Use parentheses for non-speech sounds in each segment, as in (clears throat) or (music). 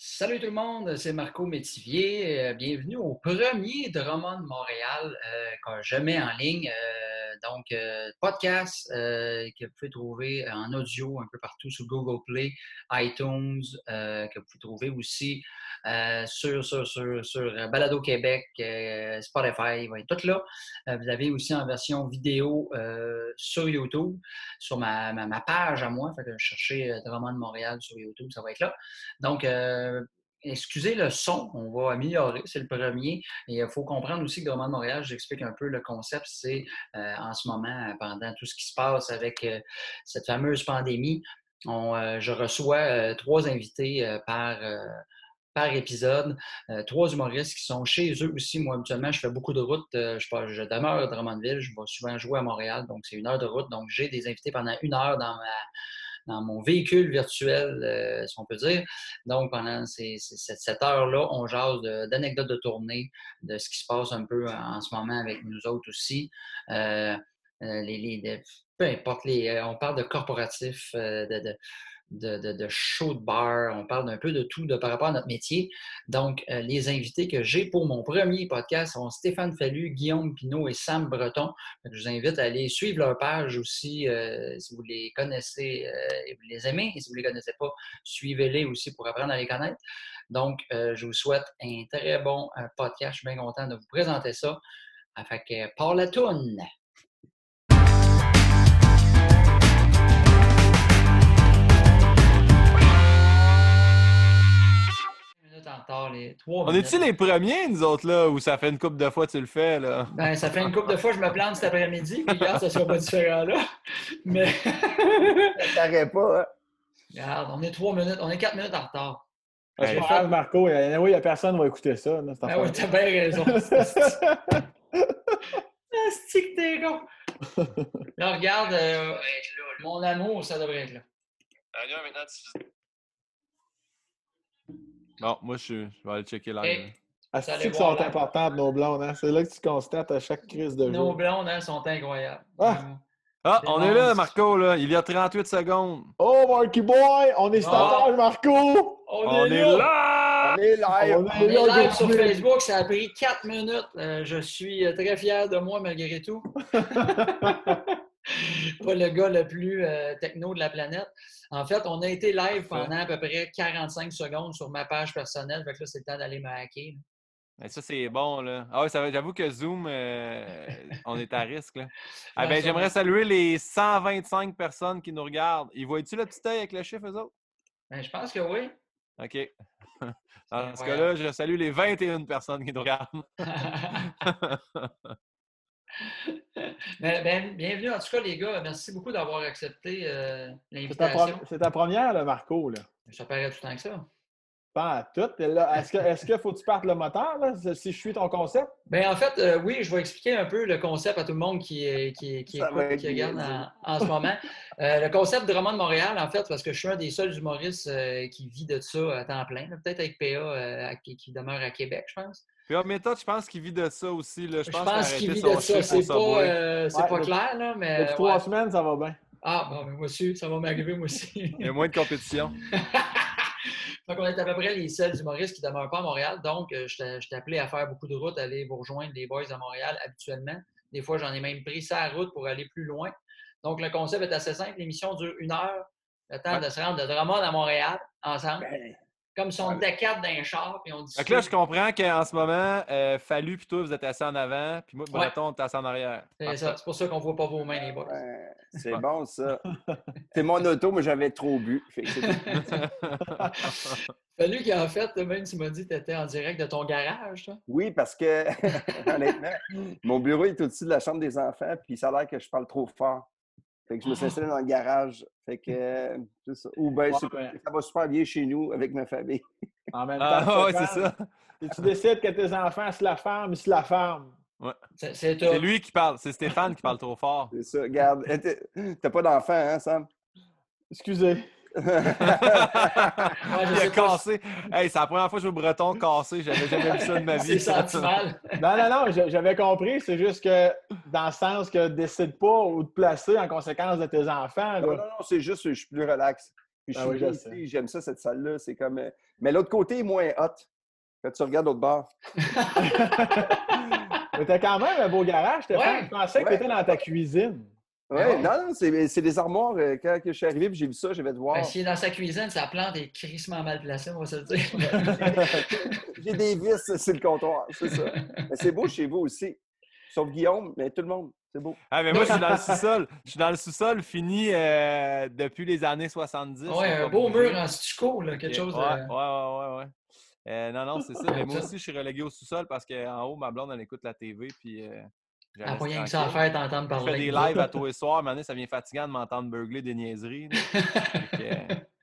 Salut tout le monde, c'est Marco Métivier. Euh, bienvenue au premier Drummond Montréal euh, que je en ligne. Euh, donc, podcast que vous pouvez trouver en audio un peu partout sur Google Play, iTunes, que vous pouvez trouver aussi sur, sur, sur, Balado Québec, Spotify, tout là. vous avez aussi en version vidéo sur YouTube, sur ma, ma, page à moi. Fait que cherchez Drummond Montréal sur YouTube, ça va être là. Donc, excusez le son, on va améliorer, c'est le premier. Et il faut comprendre aussi que Drummond Montréal, j'explique un peu le concept, c'est euh, en ce moment, pendant tout ce qui se passe avec euh, cette fameuse pandémie, euh, je reçois trois invités par, épisode, trois humoristes qui sont chez eux aussi. Moi, habituellement, je fais beaucoup de routes. je, je demeure à Drummondville, je vais souvent jouer à Montréal, donc c'est une heure de route. Donc, j'ai des invités pendant une heure dans ma dans mon véhicule virtuel, euh, si on peut dire. Donc, pendant cette, heure-là, on jase d'anecdotes de, tournée, de ce qui se passe un peu en ce moment avec nous autres aussi. Euh, euh, peu importe, les, on parle de corporatif, de, de, de, show de bar, on parle d'un peu de tout de, par rapport à notre métier. Donc, euh, les invités que j'ai pour mon premier podcast sont Stéphane Fallu, Guillaume Pinault et Sam Breton. je vous invite à aller suivre leur page aussi euh, si vous les connaissez euh, et vous les aimez. Et si vous ne les connaissez pas, suivez-les aussi pour apprendre à les connaître. Donc, je vous souhaite un très bon podcast. Je suis bien content de vous présenter ça. Fait que, par la toune! On est-tu les premiers, nous autres, là, ou ça fait une couple de fois que tu le fais, là? Ben, ça fait une couple de fois que je me plante cet après-midi, puis regarde, ça sera pas différent, là. Mais. ça t'arrête pas, hein? Regarde, on est trois minutes, on est quatre minutes en retard. Pas grave, Marco. Oui, il n'y a personne qui va écouter ça. Là, ben oui, t'as bien raison. (laughs) C'est que t'es con. Là, regarde, euh, mon amour, ça devrait être là. maintenant, Bon, moi, je, vais aller checker live. Ah, c'est que sont importantes, nos blondes. Hein? C'est là que tu constates à chaque crise de jour. Nos blondes hein, sont incroyables. Ah, ah on est là, Marco. Là. Il y a 38 secondes. Oh, Marky Boy! On est standard, Marco! On, est, là. On est live! On est, live sur Facebook. Ça a pris 4 minutes. Euh, je suis euh, très fier de moi, malgré tout. (laughs) (laughs) (laughs) Pas le gars le plus euh, techno de la planète. En fait, on a été live pendant à peu près 45 secondes sur ma page personnelle. Fait que là, c'est le temps d'aller me hacker. Mais ça, c'est bon, là. Ah oui, j'avoue que Zoom, euh, on est à risque, là. (laughs) Ah, ben, j'aimerais saluer les 125 personnes qui nous regardent. Ils voient-tu le petit œil avec le chiffre, eux autres? Ben, je pense que oui. OK. (laughs) Dans ce cas-là, je salue les 21 personnes qui nous regardent. Ben, ben, bienvenue en tout cas, les gars. Merci beaucoup d'avoir accepté euh, l'invitation. C'est ta, première, là, Marco. Là. Ça paraît tout le temps que ça. Pas à tout. Est-ce qu'il faut que tu partes le moteur, là, si je suis ton concept? Bien, en fait, euh, oui, je vais expliquer un peu le concept à tout le monde qui, qui, qui, écoute, qui regarde en, ce moment. Euh, le concept de Roman de Montréal, en fait, parce que je suis un des seuls humoristes qui vit de ça à temps plein, peut-être avec PA qui, demeure à Québec, je pense. Puis en méthode, je pense qu'il vit de ça aussi. Là? Je, pense, qu'il vit de ça. C'est pas, euh, pas clair, là, mais. Depuis trois semaines, ça va bien. Ah, bon, mais moi aussi, ça va m'arriver, moi aussi. Il y a moins de compétition. (laughs) Donc, on est à peu près les seuls humoristes qui ne demeurent pas à Montréal. Donc, euh, je t'ai appelé à faire beaucoup de routes, à aller vous rejoindre les boys à Montréal habituellement. Des fois, j'en ai même pris sa route pour aller plus loin. Donc, le concept est assez simple. L'émission dure une heure. Le temps de se rendre de Drummond à Montréal ensemble. Ben, comme son décade d'un char, puis on dit. Donc là, je comprends qu'en ce moment, euh, Fallu puis toi, vous êtes assis en avant, puis moi, Breton, t'es assis en arrière. C'est ça. C'est pour ça qu'on voit pas vos mains, les boys. c'est bon, ça. (laughs) c'est mon auto, mais j'avais trop bu. (laughs) Fallu qu'en fait, même tu m'as dit que tu étais en direct de ton garage, toi. Oui, parce que, (laughs) honnêtement, mon bureau est au-dessus de la chambre des enfants, puis ça a l'air que je parle trop fort. Fait que je me suis installé dans le garage. Fait que, euh, ça. Ou bien, ça va super bien chez nous avec ma famille. En même ah, temps, ah, c'est ça. Et tu décides que tes enfants se la ferment, ils se la ferment. Ouais. C'est lui qui parle. C'est Stéphane qui parle trop fort. C'est ça. Regarde, t'as pas d'enfant, hein, Sam? Excusez. Il a cassé. Hey, c'est la première fois que je vois breton cassé. J'avais jamais vu ça de ma vie. C'est mal. Non, non, non, j'avais compris. C'est juste que dans le sens que décide pas ou te placer en conséquence de tes enfants. Non, non, non, c'est juste que je suis plus relax. Puis je Ah suis oui, ici, j'aime ça, cette salle-là. C'est comme. euh, Mais l'autre côté est moins hot. Quand tu regardes l'autre bord. (laughs) Mais t'as quand même un beau garage. Ouais. Je pensais que Ouais. t'étais dans ta cuisine. Ouais. non, non, c'est c'est des armoires. euh, Quand je suis arrivé, j'ai vu ça, j'ai fait voir. Ben, est dans sa cuisine, sa plante est crissement mal placée, on va se le dire. (laughs) J'ai des vis sur le comptoir, c'est ça. Mais c'est beau chez vous aussi. Sauf Guillaume, mais tout le monde, c'est beau. Ah, mais moi, je suis dans le sous-sol. Je suis dans le sous-sol fini euh, depuis les années 70. ouais, là, un beau mur en stucco, là, quelque chose Ouais, de. ouais, ouais, ouais. ouais. Euh, non, non, c'est ça. Mais moi (laughs) aussi, je suis relégué au sous-sol parce qu'en haut, ma blonde, elle écoute la TV. Puis, euh, Ah, pas rien que ça à faire, t'entendre Je parler. fais des lives à tous les soirs. Maintenant, ça devient fatigant de m'entendre beugler des niaiseries. euh,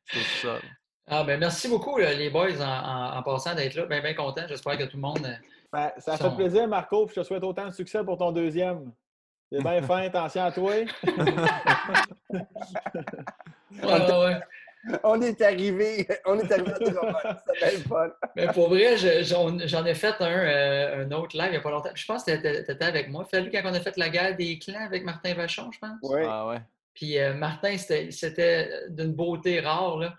je au sous-sol. Ah, ben, merci beaucoup, là, les boys, en, en- en passant d'être là. Bien, bien content. J'espère que tout le monde. euh, Ben, ça fait plaisir, Marco. puis Je te souhaite autant de succès pour ton deuxième. C'est bien (laughs) fin, attention à toi. Ouais, ouais, ouais. On est arrivé, (laughs) on est arrivé à. C'était fun. Mais pour vrai, je- j'en ai fait un, euh, un autre live il n'y a pas longtemps. Je pense que tu étais avec moi. Fallu quand on a fait la guerre des clans avec Martin Vachon, je pense. Oui. Ah ouais. Puis euh, Martin, c'était d'une beauté rare, là,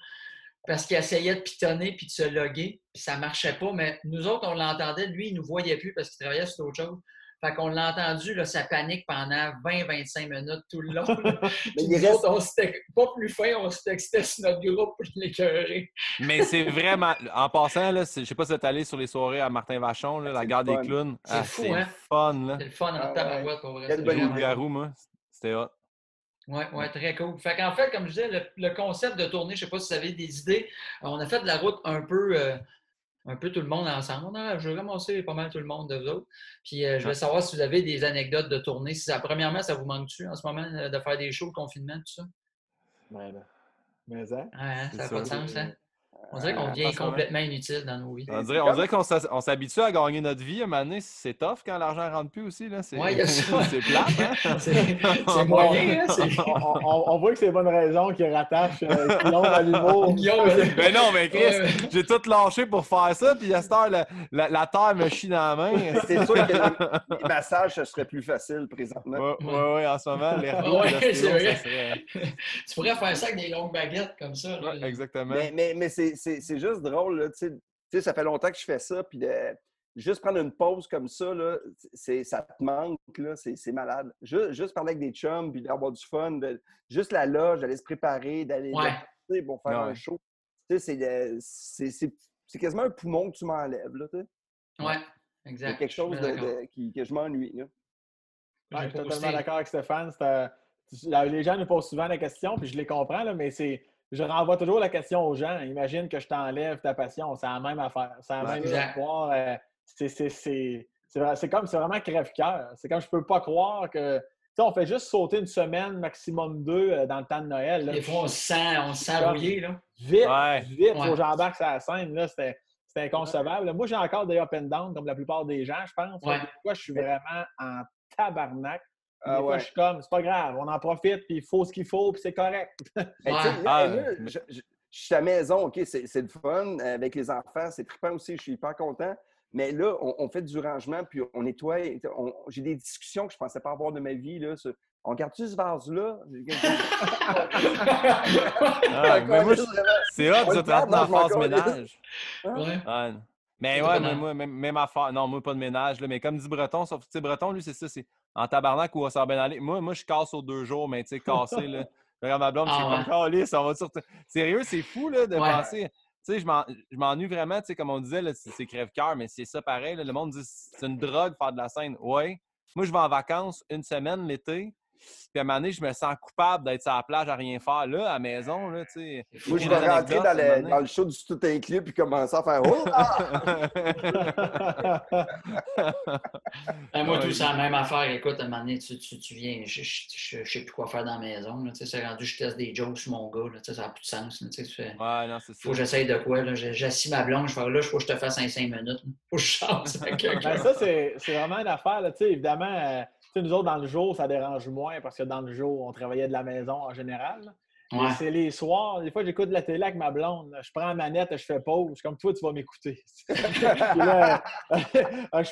parce qu'il essayait de pitonner puis de se loguer, puis ça marchait pas. Mais nous autres, on l'entendait. Lui, il nous voyait plus parce qu'il travaillait sur d'autres choses. Fait qu'on l'a entendu, là, sa panique pendant 20-25 minutes tout le long. (laughs) Puis il nous reste- autres, on s'était pas plus fin, on se textait sur notre groupe pour l'écœurer. Mais c'est (laughs) vraiment. En passant, là, je sais pas si vous êtes allé sur les soirées à Martin Vachon, là, la gare des clowns. C'est Ah, fou, c'est hein? fun, là. C'est le fun en Ah ouais. tabarouette, pour vrai. Le garou, moi, c'était hot. Oui, ouais, très cool. Fait qu'en fait, comme je disais, le, le concept de tournée, je ne sais pas si vous avez des idées. On a fait de la route un peu, euh, un peu tout le monde ensemble. On a, je vais ramasser pas mal tout le monde de vous autres. Puis euh, je vais savoir si vous avez des anecdotes de tournée. Si ça, premièrement, ça vous manque-tu en ce moment euh, de faire des shows, le confinement, tout ça? Ben. Mais hein? Ouais, hein, ça n'a pas de sens, hein? On dirait qu'on Euh, devient complètement inutile dans nos vies. On dirait, on dirait qu'on s'habitue à gagner notre vie. À un moment donné, c'est tough quand l'argent rentre plus aussi. Là. C'est, Ouais, (laughs) plate, hein? (laughs) C'est (laughs) moyen, hein? On, on- on voit que c'est les bonnes raisons qui rattachent euh, Guillaume à l'humour. Guillaume, Ben non, mais Chris, Ouais, ouais. j'ai tout lâché pour faire ça, puis à cette heure, la, la- la terre me chie dans la main. C'est sûr que les, les massages, ça serait plus facile présentement. Ouais, ouais, ouais, en ce moment, les Ouais, ouais, c'est vrai. ça serait... tu pourrais faire ça avec des longues baguettes comme ça. exactement. Mais, mais, mais c'est- c'est c'est juste drôle, là, tu sais. Ça fait longtemps que je fais ça, puis de- juste prendre une pause comme ça, là, c'est- ça te manque, là, c'est c'est malade. Juste, juste parler avec des chums, puis d'avoir du fun, de- juste la loge, d'aller se préparer, d'aller Ouais. pour faire Ouais. un show. Tu sais, c'est de- c'est- c'est c'est quasiment un poumon que tu m'enlèves, là, tu sais. Ouais, C'est exact. quelque chose de, qui, que je m'ennuie, là. Ouais, je suis totalement d'accord avec Stéphane. C'est, euh, les gens nous posent souvent la question, puis je les comprends, là, mais c'est, je renvoie toujours la question aux gens. Imagine que je t'enlève ta passion. C'est la même affaire. C'est la Ouais, même histoire. euh, c'est, c'est, c'est, c'est, vrai- c'est comme, c'est vraiment crève-cœur. C'est comme je peux pas croire que. Tu sais, on fait juste sauter une semaine, maximum deux, euh, dans le temps de Noël. là. Des fois, on se sent, on se sent rouillé, là. Vite, Ouais. vite, Ouais. faut que j'embarque sur la scène. Là, c'était, c'était inconcevable. Moi, j'ai encore des up and down, comme la plupart des gens, je pense. Ouais. Des fois, je suis vraiment en tabarnak. Ah des fois, ouais. je suis comme, c'est pas grave, on en profite, puis il faut ce qu'il faut, puis c'est correct. (laughs) Mais tu sais, Ouais. là, Ah, là, mais- je, je- je suis à la maison, OK, c'est c'est le fun euh, avec les enfants, c'est trippant aussi, je suis hyper content. Mais là, on, on fait du rangement, puis on nettoie. J'ai des discussions que je ne pensais pas avoir de ma vie. Là, sur- on garde-tu ce vase-là? (laughs) Ah, C'est hot, ça, garde dans la phase ménage. Ouais. Ouais. Mais ouais, mais moi, même, même affaire. Non, moi, pas de ménage. Là, mais comme dit Breton, sauf sais, Breton, lui, c'est ça, c'est en tabarnak ou ça va bien aller. Moi, moi, je casse aux deux jours, mais tu sais, cassé, là. (laughs) Regarde ma blonde, Ah je suis comme ça va sur. Sérieux, c'est fou, là, de Ouais. penser. Tu sais, je m'en- je m'ennuie vraiment, tu sais, comme on disait, c'est crève-cœur, mais c'est ça pareil. là. Le monde dit c'est une drogue faire de la scène. Ouais. Moi, je vais en vacances une semaine l'été. Puis à un moment donné, je me sens coupable d'être sur la plage à rien faire. Là, à la maison, là, tu sais. Moi, je vais rentrer dans dans le show du tout inclus puis commencer à faire Oh! ah! (laughs) Moi, tout ça, la même affaire. Écoute, à un moment donné, tu, tu, tu viens, je ne sais plus quoi faire dans la maison. là, tu sais, C'est rendu, je teste des jokes sur mon gars. là, tu sais, ça n'a plus de sens. là, tu sais, tu fais, Ouais, non, c'est ça. faut que j'essaye de quoi. là, J'assis ma blonde, je fais là, faut que je te fasse un 5 minutes. Faut que je chante avec (laughs) quelqu'un. Ben, ça, c'est c'est vraiment une affaire. Là. Tu sais, Évidemment, euh, sais, nous autres, dans le jour, ça dérange moins parce que dans le jour, on travaillait de la maison en général. Ouais. C'est les soirs. Des fois, j'écoute la télé avec ma blonde. Je prends la manette, je fais pause. Je suis comme toi, tu vas m'écouter. (laughs) (laughs) Je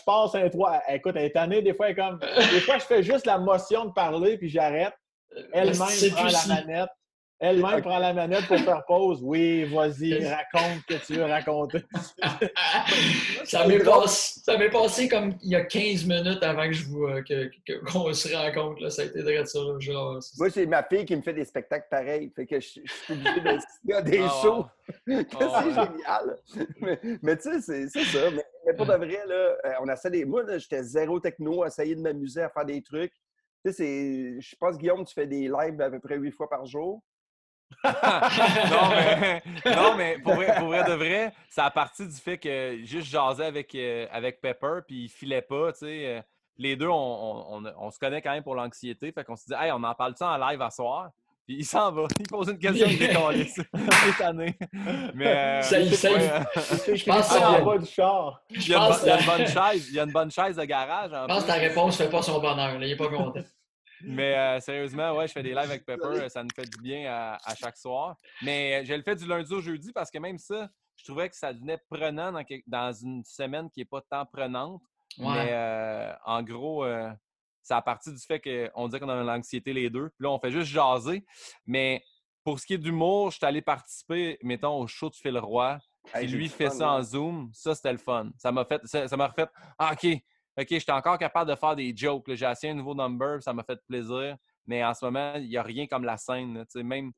passe un trois. Écoute, elle est tannée. Des fois, elle est comme. Des fois, je fais juste la motion de parler, puis j'arrête. Elle-même C'est prend la manette. Elle-même prend la manette pour faire pause. Oui, vas-y, raconte ce que tu veux raconter. (laughs) ça m'est passé, ça m'est passé comme il y a 15 minutes avant que je vous, euh, que, que- qu'on se rencontre. Là. Ça a été de ça. là. Genre, Moi, c'est ma fille qui me fait des spectacles pareils. Fait que je, je suis obligé de il y a des Ah, shows. wow. (laughs) Ah, c'est wow. génial. Mais, mais tu sais, c'est, c'est ça. Mais, mais pour de vrai, là, euh, on essaie des. Moi, là, j'étais zéro techno, à essayer de m'amuser à faire des trucs. Tu sais, c'est. Je pense, Guillaume, tu fais des lives à peu près huit fois par jour. (laughs) non, mais, non, mais pour vrai, pour vrai de vrai, ça a parti du fait que juste jaser avec, euh, avec Pepper, puis il filait pas, tu sais. euh, les deux, on, on- on- on se connaît quand même pour l'anxiété. Fait qu'on se dit, hey, on en parle-tu en live à soir? Puis il s'en va. (laughs) Il pose une question, il. (laughs) Il est tanné. Mais. euh, Ça euh, Je pense que Ah, ça- en bas du char. il y a une il bonne chaise. Il y a une bonne chaise de garage. en je pense que ta réponse ne fait pas son bonheur. là. Il n'est pas content. Mais euh, sérieusement, ouais, je fais des lives avec Pepper, euh, ça nous fait du bien à, à chaque soir. Mais euh, je le fais du lundi au jeudi parce que même ça, je trouvais que ça devenait prenant dans, dans une semaine qui n'est pas tant prenante. Mais euh, en gros, euh, ça a parti du fait qu'on disait qu'on avait l'anxiété les deux. Puis là, on fait juste jaser. Mais pour ce qui est d'humour, je suis allé participer, mettons, au show de Phil Roy. Puis Hey, j'ai lui fait fun, ça en Zoom. Ça, c'était le fun. Ça m'a fait, ça ça m'a refait, ah, OK, OK, j'étais encore capable de faire des jokes. J'ai essayé un nouveau number, ça m'a fait plaisir. Mais en ce moment, il n'y a rien comme la scène. là. Même,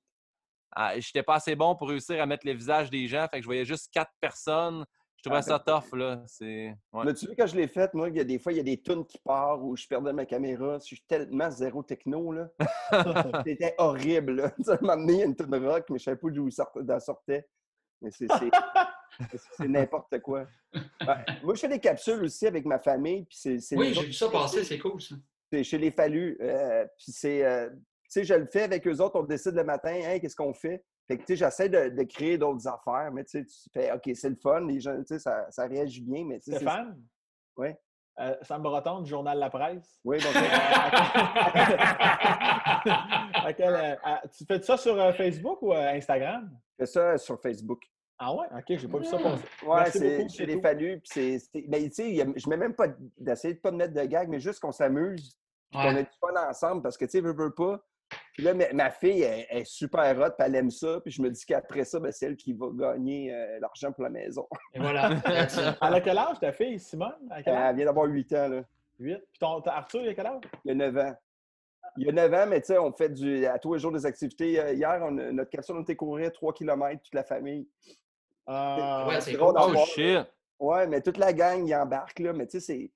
ah, j'étais pas assez bon pour réussir à mettre les visages des gens. Fait que je voyais juste quatre personnes. Je trouvais Ah, ça tough, là. Ouais. Mais tu vois, quand je l'ai fait, moi, il y a des fois, il y a des tunes qui partent où je perdais ma caméra. Je suis tellement zéro techno, là. (laughs) C'était horrible, là. (laughs) Tu sais, à un moment donné, il y a une tune rock, mais je savais pas d'où il sortait- d'où elle sortait. Mais c'est, c'est, (laughs) c'est- c'est n'importe quoi. Ouais. Moi, je fais des capsules aussi avec ma famille. Puis c'est, c'est Oui, j'ai vu ça passer. C'est cool, ça. c'est chez les Fallus. euh, puis c'est, euh, tu sais, je le fais avec eux autres. On décide le matin, hey, qu'est-ce qu'on fait? Fait que, tu sais, j'essaie de, de créer d'autres affaires, mais tu sais, tu fais, OK, c'est le fun, les gens, tu sais, ça, ça réagit bien, mais tu sais, c'est- Stéphane? Oui. Euh, Sam Breton du Journal La Presse. Oui, donc, À quel, euh, à- tu fais ça sur euh, Facebook ou euh, Instagram? Je fais ça sur Facebook. Ah ouais? OK, j'ai pas vu ça passer. Ouais, c'est les tout. Fallus. Puis c'est, ben, tu sais, je mets même pas d'essayer de pas de mettre de gag, mais juste qu'on s'amuse, puis qu'on Ouais. a du fun ensemble, parce que, tu sais, veux, veux pas. Puis là, ma, ma fille, elle, elle est super hot, puis elle aime ça, puis je me dis qu'après ça, ben, c'est elle qui va gagner euh, l'argent pour la maison. Et voilà. (laughs) Elle a quel âge ta fille, Simone? Âge? Elle vient d'avoir 8 ans, là. 8. Puis ton, ton- Arthur, il a quel âge? Il a 9 ans. Il y a 9 ans, mais tu sais, on fait du, à tous les jours des activités. Euh, Hier, on notre capsule, on était courir 3 km, toute la famille. Ah, Ouais, c'est drôle cool. Oh shit! Ouais, mais toute la gang, y embarque, là. Mais tu sais, c'est.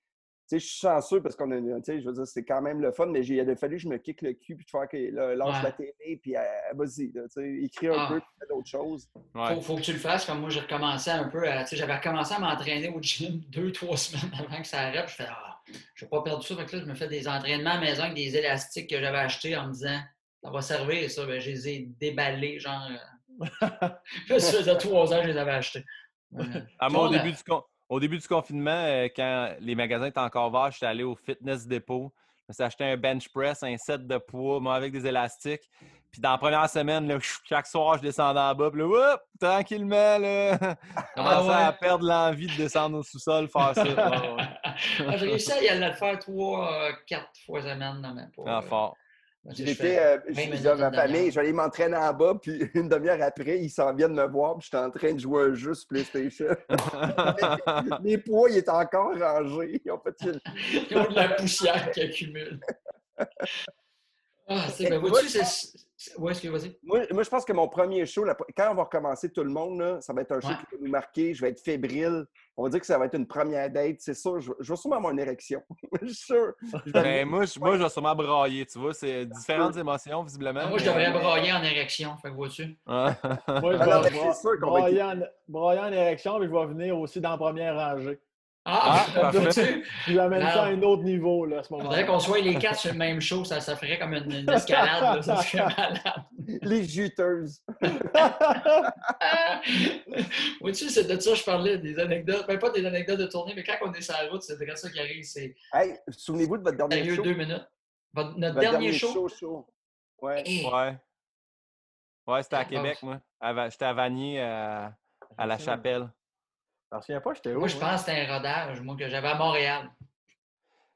Tu sais, je suis chanceux parce qu'on a. Tu sais, je veux dire, c'est quand même le fun, mais j'ai- il a fallu que je me kick le cul puis de faire que là, Ouais. la télé, puis euh, vas-y, tu sais, écris un Ah. peu, puis fais d'autres choses. Ouais. Faut, faut que tu le fasses. Comme moi, j'ai recommencé un peu. à- tu sais, J'avais recommencé à m'entraîner au gym (laughs) deux, trois semaines avant que ça arrête. Je fais, ah, je vais pas perdre ça. Fait que là, je me fais des entraînements à la maison avec des élastiques que j'avais achetés en me disant, ça va servir, ça. Ben, je les ai déballés, genre. euh, (laughs) (laughs) ça faisait trois ans que je les avais achetés. Ouais. Ah, moi, au début, du con- au début du confinement, euh, quand les magasins étaient encore verts, j'étais allé au Fitness Depot. Je me suis acheté un bench press, un set de poids, moi, avec des élastiques. Puis dans la première semaine, là, (laughs) chaque soir, je descendais en bas. Puis là, whoop, tranquillement, là, commençais ouais. à perdre l'envie de descendre au sous-sol, faire ça. Ouais, ouais. Ah, J'ai réussi à y aller le faire trois, euh, quatre fois semaine. Non, même pas. Ah, euh, fort. je fait, euh, 20 je minutes, disais à ma famille, je vais aller m'entraîner en bas, puis (laughs) une demi-heure après, ils s'en viennent me voir, puis j'étais en train de jouer un jeu sur PlayStation. (laughs) Les poids, ils étaient encore rangés. Ils ont fait Ils ont de la poussière qui accumule. Ah, c'est ben, vois-tu, c'est. Vas-y. Moi, moi, je pense que mon premier show, la- quand on va recommencer tout le monde, là, ça va être un show Ouais. qui va nous marquer. Je vais être fébrile. On va dire que ça va être une première date. C'est sûr. Je, je vais sûrement avoir une érection. (laughs) je suis sûr. Je Ben, moi, je, moi, je vais sûrement brailler, tu vois. C'est différentes émotions, visiblement. Ah, Moi, je mais- devrais brailler en érection, fait que vois-tu? Ah. Moi, je Ah vais brailler en érection, mais je vais venir aussi dans la première rangée. Ah, Ah, vois-tu? Puis j'amène ça à un autre niveau, là, à ce Il faudrait moment-là. qu'on soit les quatre sur le même show, ça, ça ferait comme une, une escalade, là, ça serait malade. Les juteuses. Ah! (laughs) vois-tu, c'est de ça que je parlais, des anecdotes, ben pas des anecdotes de tournée, mais quand on est sur la route, c'est de ça qui arrive, c'est Hey, souvenez-vous de votre dernier show? deux minutes. Votre- notre Votre dernier, show, show. Ouais. Eh, Ouais. Ouais, c'était à Ah, Québec, moi. J'étais à Vanier, à, à La Chapelle. Je me souviens pas, j'étais où? moi, je moi? pense que c'était un rodage, moi, que j'avais à Montréal.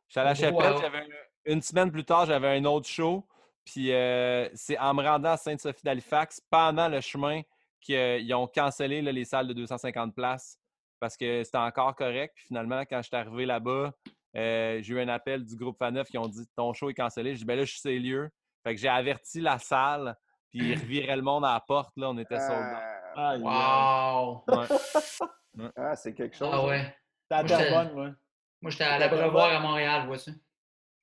J'étais à La. Chapelle, j'avais une semaine plus tard, j'avais un autre show. Puis euh, c'est en me rendant à Sainte-Sophie d'Halifax, pendant le chemin, qu'ils ont cancellé là, les salles de 250 places parce que c'était encore correct. Puis finalement, quand je suis arrivé là-bas, euh, j'ai eu un appel du groupe Faneuf qui ont dit Ton show est cancellé. Je dis Ben là, je suis ces lieux. Fait que j'ai averti la salle, puis ils revirait le monde à la porte. Là, on était soldats. Ah, Wow! Ouais. (laughs) ah, c'est quelque chose. Ah ouais. T'as Moi, j'étais- bonne, moi. Moi, j'étais à l'Abreuvoir à Montréal, vois-tu?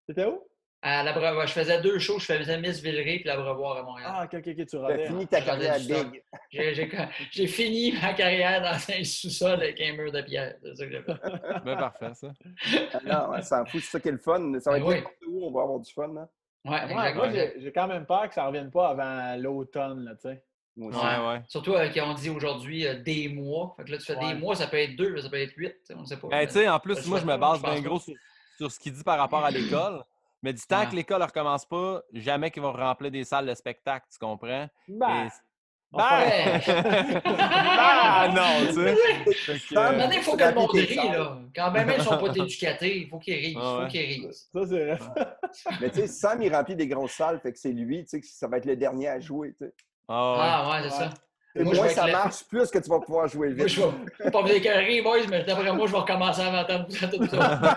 C'était où? À l'Abreuvoir. Je faisais deux shows. Je faisais Miss Villeray puis l'Abreuvoir à Montréal. Ah, ok, ok, ok, tu Tu as rodais. fini ta Je carrière à. Big. (laughs) J'ai- fini ma carrière dans un sous-sol avec un mur de pierre. C'est ça que j'ai fait. (laughs) Ben, parfait, ça. Ah Non, on s'en fout, c'est ça qui est le fun. Ça va Ben être oui. où, on va avoir du fun. Hein? Ouais, Ouais, moi, j'ai quand même peur que ça ne revienne pas avant l'automne, là, tu sais. Moi aussi. Ouais, ouais. Surtout euh, qu'on dit aujourd'hui euh, des mois. Fait que là, tu fais Ouais. des mois, ça peut être deux, ça peut être huit. On ne sait pas. Ben, tu sais, en plus, moi, je me base bien gros sur, sur ce qu'il dit par rapport à l'école. Mais du temps Ouais. que l'école ne recommence pas, jamais qu'ils vont remplir des salles de spectacle, tu comprends? Ben, Et- on Ben! (laughs) ben non, tu sais. (laughs) Que, un euh, moment donné, il faut que le monde rie, là. Quand même, ils ne sont pas (laughs) éducatés, il faut qu'ils rient. Il Ah faut ouais. qu'ils rient. ça, c'est vrai. Mais tu sais, Sam, il remplit des grosses salles, fait que c'est lui, tu sais, que ça va être le dernier à jouer. tu sais. Ah ouais. Ah, ouais, c'est Ouais. ça. Et Moi, ça marche, plus que tu vas pouvoir jouer Moi, vite. je vais pas vous écœurer, boys, mais d'après moi, je vais recommencer avant temps de tout ça.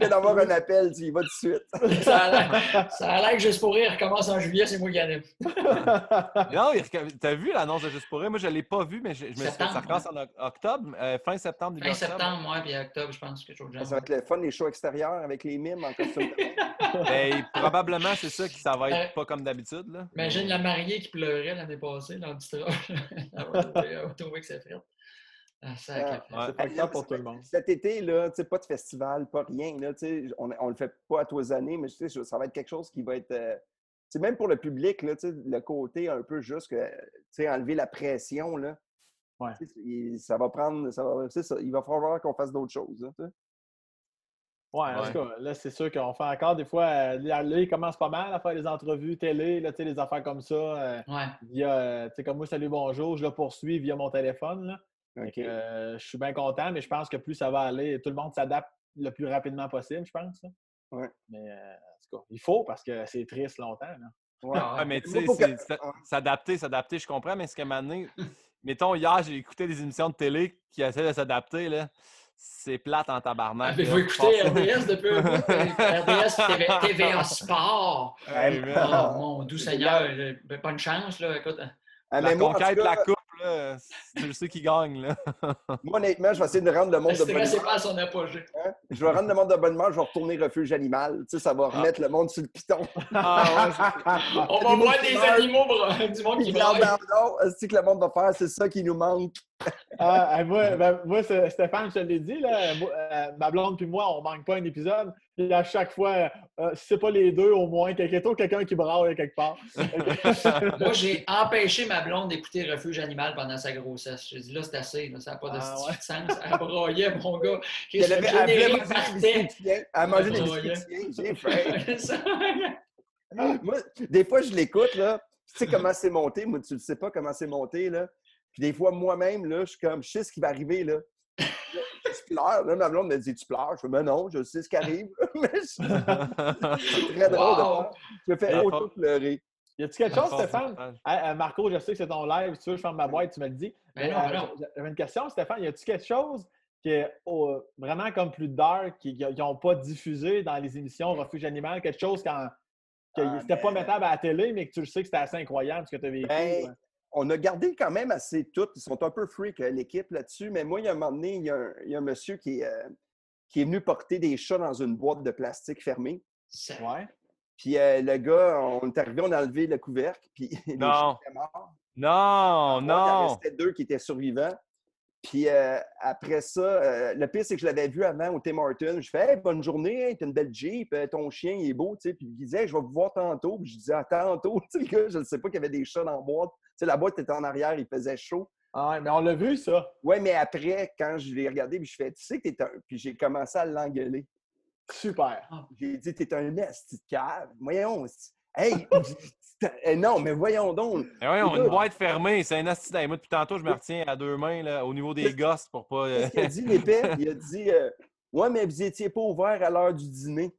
(laughs) D'avoir un appel, tu y vas tout de suite. ça a l'air- que Juste pour rire recommence en juillet, c'est moi qui anime. (laughs) Non, t'as vu l'annonce de Juste pour rire? Moi, je ne l'ai pas vu, mais je, je me suis fait ça recommence en oc- octobre, euh, fin septembre, Fin octobre. septembre, ouais, puis octobre, je pense, quelque chose de. Ça va être le fun, les shows extérieurs avec les mimes en costume. (laughs) Ben, probablement, c'est ça, que ça va Euh, être pas comme d'habitude. là. Imagine la mariée qui pleurait l'année passée dans le petit (laughs) va trouver que c'est fait. Ah. Ah, Ouais. C'est pas le temps pour tout le monde. Cet été, là, tu sais, pas de festival, pas rien. Là, tu sais, on ne le fait pas à tous les années, mais tu sais, ça va être quelque chose qui va être. euh, c'est même pour le public, là, tu sais, le côté un peu juste que, tu sais, enlever la pression. Là. Ouais. Tu sais, il- Ça va prendre. Ça va, c'est ça, il va falloir qu'on fasse d'autres choses. hein, tu sais. Ouais, en tout cas, là, c'est sûr qu'on fait encore des fois. euh, Là, ils commencent pas mal à faire des entrevues télé, là, tu sais, des affaires comme ça. euh, Ouais. via, euh, tu sais, comme moi, salut, bonjour, je le poursuis via mon téléphone. Là. Que, euh, je suis bien content, mais je pense que plus ça va aller, tout le monde s'adapte le plus rapidement possible, je pense. là. Ouais. Mais euh, en tout cas, il faut parce que c'est triste longtemps. là. Ouais. (laughs) Ah, mais tu sais, que- c'est- s'adapter, s'adapter, je comprends, mais ce moment donné, (laughs) mettons, hier, j'ai écouté des émissions de télé qui essaient de s'adapter, là. C'est plate en tabarnak. Avez-vous là. écouté RDS depuis un bout? RDS (laughs) TV, TVA Sport. Hey, Ouais, man. Oh, mon doux Seigneur, j'ai pas une chance, là. Écoute, Ah, La moi, conquête, cas, la coupe, là, tu sais qui gagne, là. (laughs) moi, honnêtement, je vais essayer de rendre le monde de bonne humeur. pas à son apogée. hein? Je vais rendre le monde de bonne humeur, je vais retourner refuge animal. Tu sais, ça va remettre le monde sur le piton. Ah, ouais, On (laughs) va voir des animaux, bro, du monde qui braille. c'est que le monde va faire, c'est ça qui nous manque. Ah, ah, moi, ben, moi, Stéphane, je te l'ai dit, là, moi, euh, ma blonde puis moi, on manque pas un épisode. Puis à chaque fois, euh, si c'est pas les deux, au moins, quelqu'un quelqu'un qui braille quelque part. (laughs) Moi, j'ai empêché ma blonde d'écouter Refuge Animal pendant sa grossesse. J'ai dit là, c'est assez, là, ça n'a pas de Ah, ouais. sens. Elle broyait, mon gars. Elle, Le avait, générique manger des biscuits. J'ai faim. (laughs) Moi, des fois, je l'écoute, là. Tu sais comment c'est monté? Moi, tu ne sais pas comment c'est monté, là. Puis des fois, moi-même, là, je suis comme, je sais ce qui va arriver, là. Je pleure. Là, ma blonde me dit, tu pleures? Je fais, mais non, je sais ce qui arrive. (laughs) Mais je- c'est (laughs) très drôle de Wow. faire. Je me fais Ouais. auto-pleurer. Y a-tu quelque chose, Stéphane? Hey, euh, Marco, je sais que c'est ton live. Si tu veux, je ferme ma boîte, tu me le dis. Mais non, euh, mais non. J'avais une question, Stéphane. Y a-tu quelque chose qui est oh, vraiment comme plus dark, qui n'ont pas diffusé dans les émissions Refuge Animal? Quelque chose quand, que Ah, c'était pas ben- mettable à la télé, mais que tu le sais que c'était assez incroyable ce que tu as vécu? Ben, ouais. On a gardé quand même assez tout. Ils sont un peu freak, euh, l'équipe, là-dessus. Mais moi, il y a un moment donné, il y a un, il y a un monsieur qui est, euh, qui est venu porter des chats dans une boîte de plastique fermée. Ouais. Puis euh, le gars, on est arrivé, on a enlevé le couvercle, puis (laughs) les Non. chats étaient morts. Non, Il en non. restait deux qui étaient survivants. Puis euh, après ça, euh, le pire, c'est que je l'avais vu avant au Tim Hortons. Je fais hey, bonne journée, hein, t'as une belle Jeep, ton chien il est beau. tu sais. Puis il disait Hey, je vais vous voir tantôt. Puis je disais ah, tantôt. (laughs) Tu sais, le gars, je ne sais pas qu'il y avait des chats dans la boîte. Tu sais, la boîte était en arrière, il faisait chaud. Ah ouais, mais on l'a vu, ça. Ouais, mais après, quand je l'ai regardé, puis je fais Tu sais que t'es un. Puis j'ai commencé à l'engueuler. Super. J'ai dit T'es un esti de cave. Voyons. Hey, (laughs) Eh, non, mais voyons donc. Ouais, on a une boîte fermée, c'est un asti Moi, depuis tantôt, je me retiens à deux mains là, au niveau des gosses pour pas. euh, Qu'est-ce qu'il a dit, l'épée? Il a dit euh, Ouais, mais vous étiez pas ouvert à l'heure du dîner.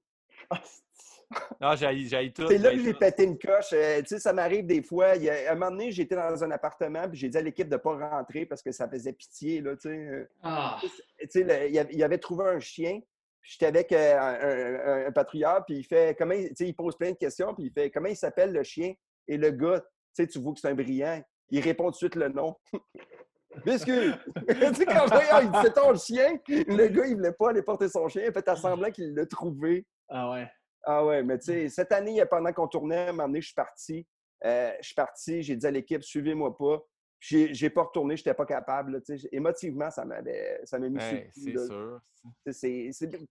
(laughs) Non, j'ai tout. C'est là que j'ai pété une coche. Euh, tu sais, ça m'arrive des fois. Il y a, un moment donné, j'étais dans un appartement, puis j'ai dit à l'équipe de ne pas rentrer parce que ça faisait pitié. Là, tu sais. Ah. Tu sais, le- il, avait, il avait trouvé un chien. puis J'étais avec euh, un, un- un patrouilleur, puis il fait comment il, tu sais, il pose plein de questions, puis il fait comment il s'appelle le chien et le gars, tu sais, tu vois que c'est un brillant. Il répond tout de suite le nom. (laughs) Biscuit! (laughs) tu sais, quand je dis, ah, il dit, c'est ton chien, le gars, il voulait pas aller porter son chien, il fait à semblant qu'il l'a trouvé. Ah ouais. Ah ouais, mais tu sais, cette année, pendant qu'on tournait, à un moment donné, je suis parti. Euh, je suis parti, j'ai dit à l'équipe, suivez-moi pas. J'ai j'ai pas retourné, j'étais pas capable. là, tu sais. Émotivement, ça m'avait ça m'a mis sur le Hey, cul, c'est sûr.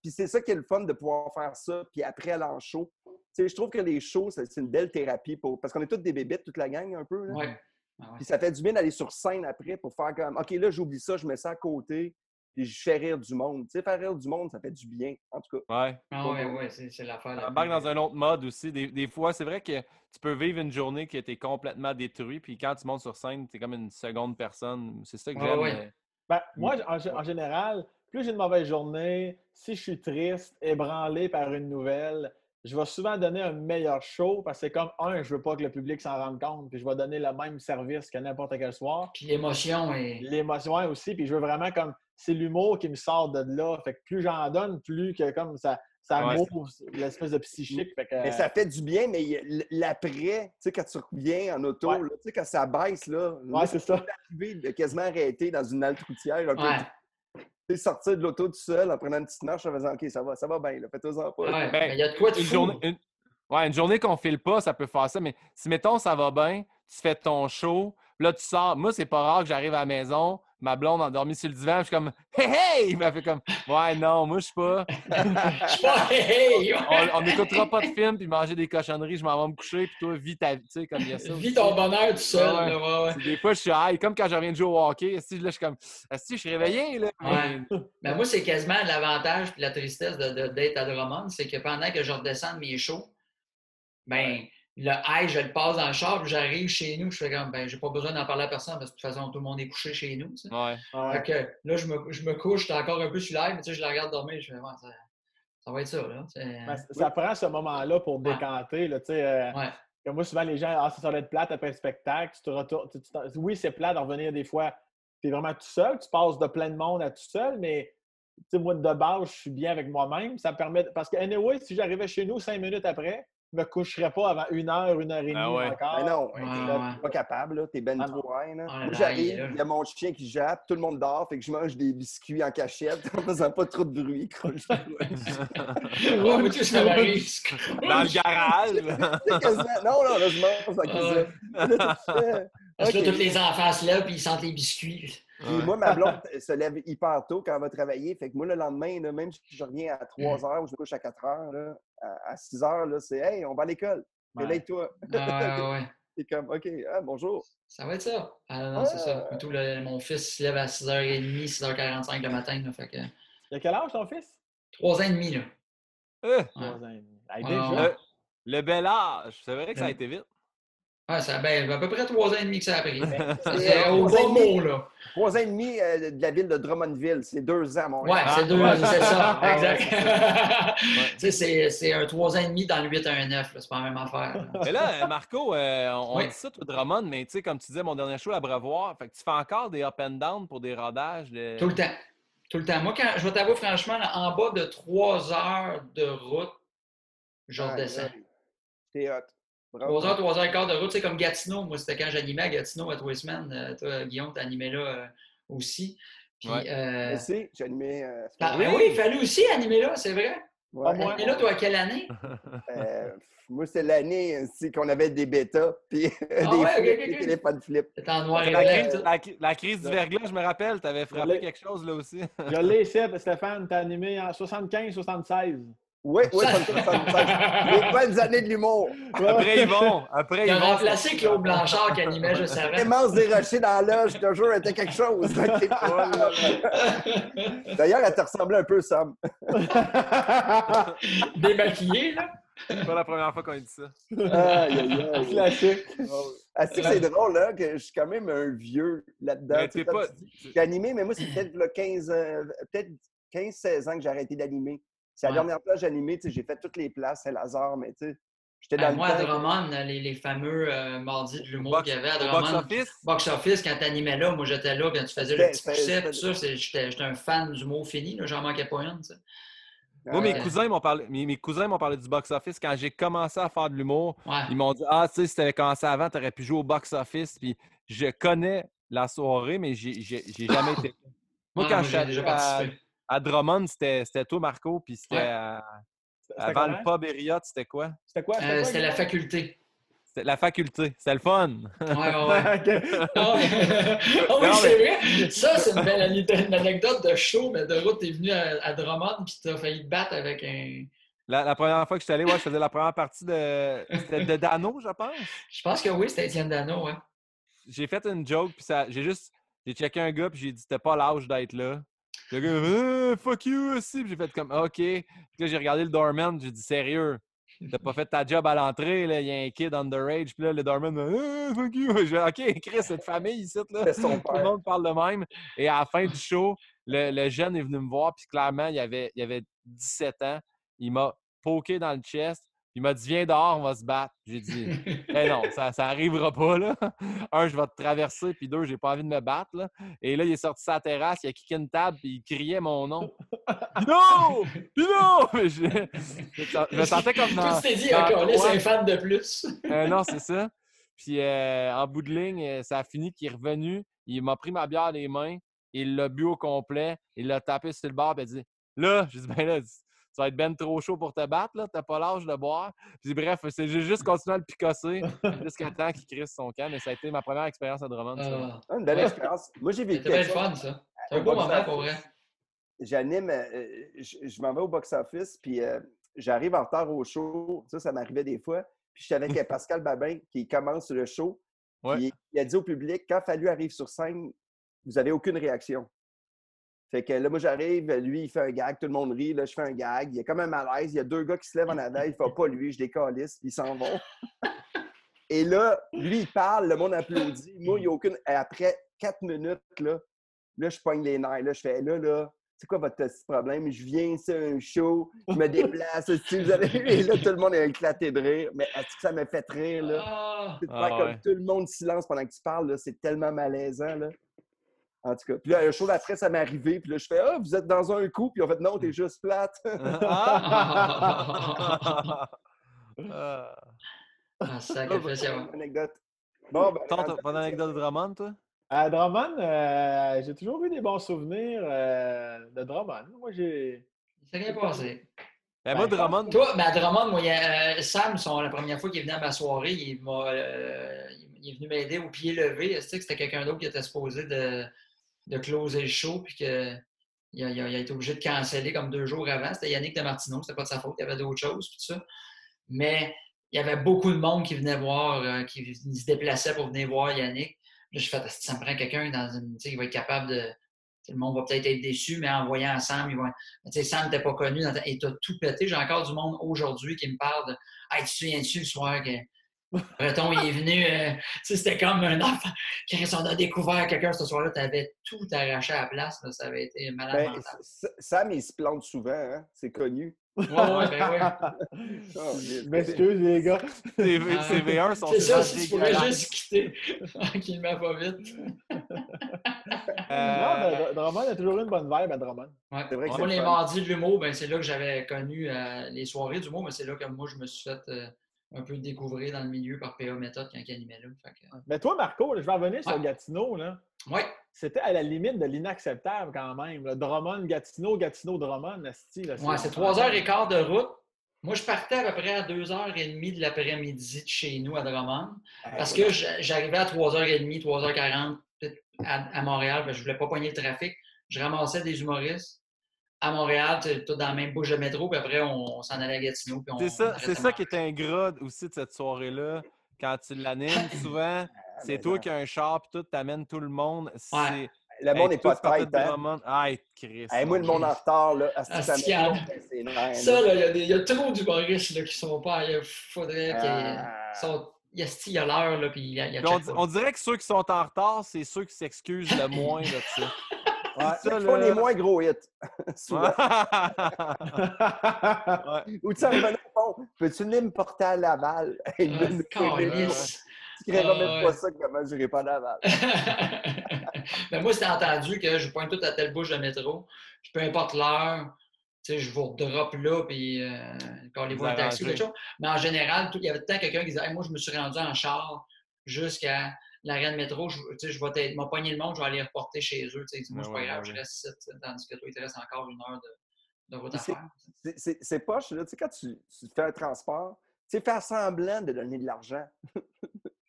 Puis c'est ça qui est le fun de pouvoir faire ça, puis après aller en show. Tu sais, je trouve que les shows, c'est une belle thérapie pour. Parce qu'on est tous des bébites, toute la gang, un peu. là. Ouais. Ah ouais. Puis ça fait du bien d'aller sur scène après pour faire comme OK, là, j'oublie ça, je mets ça à côté, puis je fais rire du monde. Tu sais, faire rire du monde, ça fait du bien, en tout cas. Ouais. Ah ouais, ouais, c'est l'affaire. la Embarque dans un autre mode aussi. Des, des fois, c'est vrai que tu peux vivre une journée qui a été complètement détruite, puis quand tu montes sur scène, tu es comme une seconde personne. C'est ça que Ouais, j'aime. ouais. mais- Ben, moi, en, en général, plus j'ai une mauvaise journée, si je suis triste, ébranlé par une nouvelle, je vais souvent donner un meilleur show parce que c'est comme, un, je veux pas que le public s'en rende compte, puis je vais donner le même service que n'importe quel soir. Puis l'émotion est. L'émotion aussi, puis je veux vraiment comme, c'est l'humour qui me sort de là. Fait que plus j'en donne, plus que comme ça, ça Ouais. m'ouvre l'espèce de psychique. Fait que, Mais ça fait du bien, mais l'après, tu sais, quand tu reviens en auto, Ouais. là, tu sais, quand ça baisse, là, Ouais, c'est ça. arrivé de quasiment arrêter dans une halte routière, un peu, Ouais. tu sais, sortir de l'auto tout seul en prenant une petite marche en faisant OK, ça va, ça va bien, là, fais-toi-en pas. Ouais. Ben, il y a de quoi de Une fou. journée, une- Ouais, une journée qu'on file pas, ça peut faire ça. Mais si, mettons, ça va bien, tu fais ton show, là, tu sors. Moi, c'est pas rare que j'arrive à la maison, ma blonde endormie sur le divan, je suis comme Hey, hey! Il m'a fait comme Ouais, non, moi, je suis pas. Je suis pas hey, hey! On n'écoutera pas de film puis manger des cochonneries, je m'en vais me coucher, puis toi, vis ta vie. Tu sais, comme il y a ça. Vis ton bonheur tout seul. Ouais, ouais. ouais, Des fois, je suis high, comme quand je reviens de jouer au hockey. Si, là, je suis comme Si, je suis réveillé, là. Ouais. Ben, moi, c'est quasiment l'avantage et la tristesse de- de- d'être à Drummond, c'est que pendant que je redescends de mes shows, ben, le high, je le passe dans le char, puis j'arrive chez nous, je fais comme, ben, j'ai pas besoin d'en parler à personne parce que de toute façon, tout le monde est couché chez nous. tu sais. Ouais. Ouais. Fait que là, je me, je me couche, j'étais encore un peu sur l'air, mais tu sais, je la regarde dormir, je fais, ouais, ça, ça va être ça, là. Ben, ça- prend ce moment-là pour Ouais. décanter. Là, tu sais, euh, moi, souvent, les gens, ah, ça va être plate après le spectacle. Tu te retournes, tu- tu t'en- oui, c'est plate de revenir des fois. Tu es vraiment tout seul. Tu passes de plein de monde à tout seul, mais tu sais, moi, de base, je suis bien avec moi-même. Ça me permet. Parce que, anyway, si j'arrivais chez nous cinq minutes après, me coucherais pas avant une heure, une heure et demie Ah ouais. encore. Ben non, Ouais, t'es ouais. pas capable, là, t'es ben Ah trop. Ah, j'arrive, il y a mon chien qui jappe, tout le monde dort, fait que je mange des biscuits en cachette (laughs) en faisant pas trop de bruit. (laughs) quoi. (laughs) Ouais, mais tu sais, ça m'arrive. Dans le garage. Non, non, là, je mange dans la cuisine. Parce que tous les enfants se lèvent et ils sentent les biscuits. Puis moi, ma blonde (laughs) se lève hyper tôt quand elle va travailler. Fait que moi, le lendemain, là, même si je reviens à 3 heures ou je me couche à 4 heures, là, à, à 6 heures, là, c'est Hey, on va à l'école. Ouais. Réveille-toi. Ah, ouais, ouais. C'est (laughs) comme OK, ah, bonjour. Ça va être ça. Ah, non, c'est ça. Tout le- mon fils se lève à 6h30, 6h45 le matin. Là, fait que... Il a quel âge ton fils? 3 ans et demi, là. Euh, Trois ans et demi. Hey, Ah, déjà? le bel âge. C'est vrai que ça a été vite. Ouais, ça, ben, à peu près 3 ans et demi que ça a pris. C'est (laughs) C'est euh, au trois ans bon et demi- mot, là. trois ans et demi euh, de la ville de Drummondville. C'est deux ans Montréal. Ouais, c'est deux, ouais. c'est ça, Ah, (laughs) exact. Ouais. Tu sais, c'est- c'est un 3 ans et demi dans le 8 à un 9, là, c'est pas la même affaire. là. Mais là, Marco, euh, on, Oui. dit ça, toi, Drummond, mais tu sais, comme tu disais, mon dernier show à Brevoir, fait que tu fais encore des up and down pour des rodages. De... Tout le temps. Tout le temps. Moi, quand, je vais t'avouer franchement, là, en bas de 3 heures de route, je redescends. T'es hot. Bravo. 3 heures, 3 heures et quart de route, c'est comme Gatineau. Moi, c'était quand j'animais à Gatineau à les semaines. Euh, toi, Guillaume, tu animé là euh, aussi. Puis, Ouais. euh, Merci, j'ai animé. euh, ah, ben oui, il fallait aussi animer là, c'est vrai. Ouais. Et là, toi, à quelle année? (laughs) Euh, moi, c'est l'année c'est qu'on avait des bêtas, puis des, Ah ouais, ok, flips, ok, des ok. téléphones flip. C'était en noir et La blanc. la, la crise du verglas, je me rappelle, tu avais frappé quelque chose là aussi. Je l'ai (laughs) Stéphane, t'as animé en 75-76. Oui, oui, Ça- ça 75. Les (laughs) bonnes années de l'humour. Après Yvon, après Il a Yvon. remplacé Claude Blanchard qui animait (laughs) juste avant. Clémence Desrochers dans la loge, toujours était quelque chose. D'ailleurs, elle te ressemblait un peu, Sam. (laughs) Démaquillé, là. C'est pas la première fois qu'on dit ça. Aïe, aïe, aïe. Classique. Ah, c'est que c'est drôle, là, que je suis quand même un vieux là-dedans? J'ai animé, mais moi, c'est peut-être le 15, euh, peut-être 15-16 ans que j'ai arrêté d'animer. C'est la Ouais. dernière place que j'ai animée. tu sais, J'ai fait toutes les places, Saint-Lazare, mais tu sais, j'étais Ben, dans moi, à. Drummond, les, les fameux euh, mardis de l'humour qu'il y avait à Drummond. office? Box office, quand tu animais là, moi j'étais là, quand tu faisais le C'était- petit pousset, tout ça, c'est- j'étais j'étais un fan du mot fini, j'en manquais pas une. tu sais. Moi, mes cousins m'ont parlé, mes, mes cousins m'ont parlé du box-office. Quand j'ai commencé à faire de l'humour, Ouais. ils m'ont dit Ah, tu sais, si t'avais commencé avant, t'aurais pu jouer au box-office. Puis je connais la soirée, mais j'ai jamais été. Moi, Ouais, quand moi, je suis déjà participé. à Drummond, c'était c'était toi, Marco, puis c'était Ouais. à- avant le pub Elliott, c'était quoi? C'était quoi? Euh, C'était la Guillaume? faculté. C'était la faculté. C'était le fun. Ouais, ouais. (laughs) Ah. (laughs) Ah oui, Non, c'est vrai. Ça, c'est une belle une anecdote de show, mais de route, t'es venu à, à Drummond puis t'as failli te battre avec un. La, la première fois que je suis allé, ouais, je faisais la première partie de, c'était de Dano, je pense. Je pense que oui, c'était Étienne Dano, ouais. j'ai fait une joke, puis ça, j'ai juste, j'ai checké un gars, puis j'ai dit, c'était pas l'âge d'être là. Le gars, Euh, fuck you aussi, puis j'ai fait comme, OK. Puis là, j'ai regardé le doorman, j'ai dit, sérieux, t'as pas fait ta job à l'entrée, là, il y a un kid underage, puis là, le doorman, Euh, fuck you. J'ai dit, OK, Chris, cette famille ici, là. Tout le monde parle de même. Et à la fin du show, le, le jeune est venu me voir, puis clairement, il avait, il avait 17 ans. Il m'a poké dans le chest. Il m'a dit Viens dehors, on va se battre. J'ai dit Eh non, (laughs) ça, ça arrivera pas, là. (laughs) Un, je vais te traverser, puis deux, j'ai pas envie de me battre, là. Et là, il est sorti sa terrasse, il a kické une table, puis il criait mon nom. (laughs) Pino! Pino! Je, je me sentais comme dans. Tout t'es dit, là, c'est ouais. un fan de plus. Euh, non, c'est ça. Puis euh, en bout de ligne, euh, ça a fini qu'il est revenu. Il m'a pris ma bière des mains. Il l'a bu au complet. Il l'a tapé sur le bord. Puis il a dit Là, j'ai dit Ben là, tu vas être ben trop chaud pour te battre. là. T'as pas l'âge de boire. Puis bref, c'est j'ai juste continué à le picosser (laughs) jusqu'à temps qu'il crisse son camp. Mais ça a été ma première expérience à Drummond. ça. Ah, Ah, Une belle Ouais. expérience. Moi, j'ai vécu C'était fun, ça. C'est un Au beau moment office. pour vrai. J'anime, euh, je, je m'en vais au box-office, puis euh, j'arrive en retard au show. Ça, ça m'arrivait des fois. Puis j'étais avec euh, Pascal Babin qui commence le show. Ouais. Puis il a dit au public, quand Fallu arrive sur scène, vous n'avez aucune réaction. Fait que là, moi, j'arrive, lui, il fait un gag, tout le monde rit, là, je fais un gag. Il y a comme un malaise, il y a deux gars qui se lèvent en avant, il fait pas lui, je décalisse, puis ils s'en vont. (laughs) Et là, lui, il parle, le monde applaudit. Moi, il n'y a aucune. Après quatre minutes, là, là, je pogne les nerfs. Là, je fais là, là, c'est quoi votre petit problème? Je viens, c'est un show, je me déplace, si vous avez Et là, tout le monde a éclaté de rire. Mais est-ce que ça me fait rire, là? Ah, Ah comme ouais. tout le monde silence pendant que tu parles, là, c'est tellement malaisant, là. En tout cas. Puis là, le show d'après, ça m'est arrivé. Puis là, je fais Ah, vous êtes dans un coup. Puis en fait, non, t'es juste plate. (laughs) Ah! Ah. sacrifice, ouais. anecdote. Bon, ben, t'as pas d'anecdote de Drummond, toi? À Drummond, euh, j'ai toujours eu des bons souvenirs euh, de Drummond. Moi, j'ai. C'est rien passé. Ben, moi, Drummond, Toi, ben, à Drummond, moi, il y a, euh, Sam, son, la première fois qu'il est venu à ma soirée, il, m'a, euh, il est venu m'aider au pied levé. Tu sais que c'était quelqu'un d'autre qui était supposé de, de closer le show, puis que il a, a- été obligé de canceller comme deux jours avant. C'était Yannick de Martineau, c'était pas de sa faute, il y avait d'autres choses, puis tout ça. Mais il y avait beaucoup de monde qui venait voir, euh, qui se déplaçait pour venir voir Yannick. Là, je fais, Asti, ça me prend quelqu'un dans une, qui va être capable de. sais, Le monde va peut-être être déçu, mais en voyant Sam, ils vont. Tu sais, Sam n'était pas connu et t'as tout pété. J'ai encore du monde aujourd'hui qui me parle de Hey, tu te souviens-tu le soir que Breton il est venu, euh, tu c'était comme un enfant. Quand on a découvert quelqu'un ce soir-là, t'avais tout arraché à la place. là. ça avait été malade Ben, mental. Sam, il se plante souvent, hein? c'est connu. Ouais, ouais, ben ouais. (laughs) Oh, m'excuse, les gars. ces, Ah. ces V1 sont C'est ça, si tu pourrais juste quitter tranquillement pas vite. Euh, Non, Drummond a toujours une bonne vibe à Drummond. Ouais. C'est vrai que Moi, c'est les mardis de l'humour, ben, c'est là que j'avais connu euh, les soirées d'humour, mais c'est là que moi, je me suis fait euh, un peu découvrir dans le milieu par PA Méthode quand il animait là. Fait que, Mais toi, Marco, je vais revenir sur Ouais. Gatineau. Là. ouais, C'était à la limite de l'inacceptable quand même. là. Drummond, Gatineau, Gatineau, Drummond, là, ouais, c'est trois heures et quart de route. Moi, je partais à peu près à 2h30 de l'après-midi de chez nous à Drummond. Parce que j'a- j'arrivais à 3h30, 3h40 peut-être à, à Montréal, parce que je voulais pas pogner le trafic. Je ramassais des humoristes à Montréal, tout dans la même bouche de métro, puis après, on, on s'en allait à Gatineau. puis on- C'est ça, c'est ça qui est ingrat aussi de cette soirée-là. Quand tu l'animes, (laughs) souvent, c'est mais toi qui as un char puis tout, t'amènes tout le monde. C'est... Ouais. Le monde Hey, n'est pas tête, de hein? Ah, Chris. Hey, moi, le monde en retard, là, asti, Ah, ça là. il y a y, trop d'humoristes là, qui sont pas. Il faudrait qu'ils. Ah. sont- Il y a il y a l'heure, là, puis il y a, y on, on dirait que ceux qui sont en retard, c'est ceux qui s'excusent le moins de ça. (laughs) Ceux Ça, qui font les moins gros hits. (laughs) souvent. (laughs) Ou tu sais, en au fond, peux-tu venir me porter à Laval? (laughs) Ah. Tu créeras Ah, même ouais. pas ça comment je n'irai pas à Laval. Mais moi, c'était entendu que je pointe tout à telle bouche de métro, puis peu importe l'heure, tu sais, je vous drop là, puis euh, callez-vous Vous un taxi ou arrangez. quelque chose. Mais en général, tout- il y avait tout le temps quelqu'un qui disait Hey, Moi, je me suis rendu en char jusqu'à l'arrêt de métro, je, je vais pogné le monde, je vais aller reporter chez eux. Tu sais, moi, Ouais, c'est pas ouais, grave, je reste ici, tandis que toi, il te reste encore une heure de, de route à C'est- faire. C'est- poche, là. Tu sais, quand tu, tu fais un transport, tu sais, faire semblant de donner de l'argent. (laughs)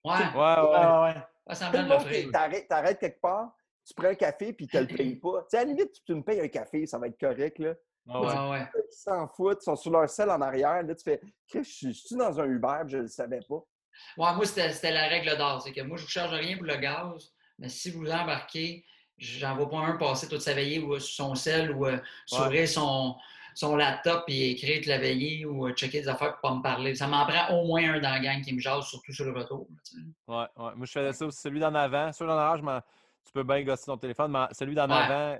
Ouais, Ouais, ouais. Ah, ouais. pas semblant de l'offrir. t'arrêtes quelque part, tu prends un café, puis tu ne le payes pas. Tu sais, à la limite, tu me payes un café, ça va être correct, là. Ah ouais. Ouais. Ils s'en foutent, ils sont sur leur selle en arrière. Là, tu fais, Chris, je suis- dans un Uber, je ne le savais pas. Ouais, moi, c'était c'était la règle d'or. C'est que moi, je ne vous charge rien pour le gaz, mais si vous embarquez, j'en vois pas un passer toute sa veillée ou euh, sur son sel ou euh, s'ouvrir son, son laptop et écrire toute la veillée ou euh, checker des affaires pour pas me parler. Ça m'en prend au moins un dans la gang qui me jase, surtout sur le retour. là, tu sais. Ouais, ouais. Moi, je faisais ça aussi. Celui d'en avant. Celui d'en arrière, tu peux bien gosser ton téléphone, mais celui d'en Ouais. avant,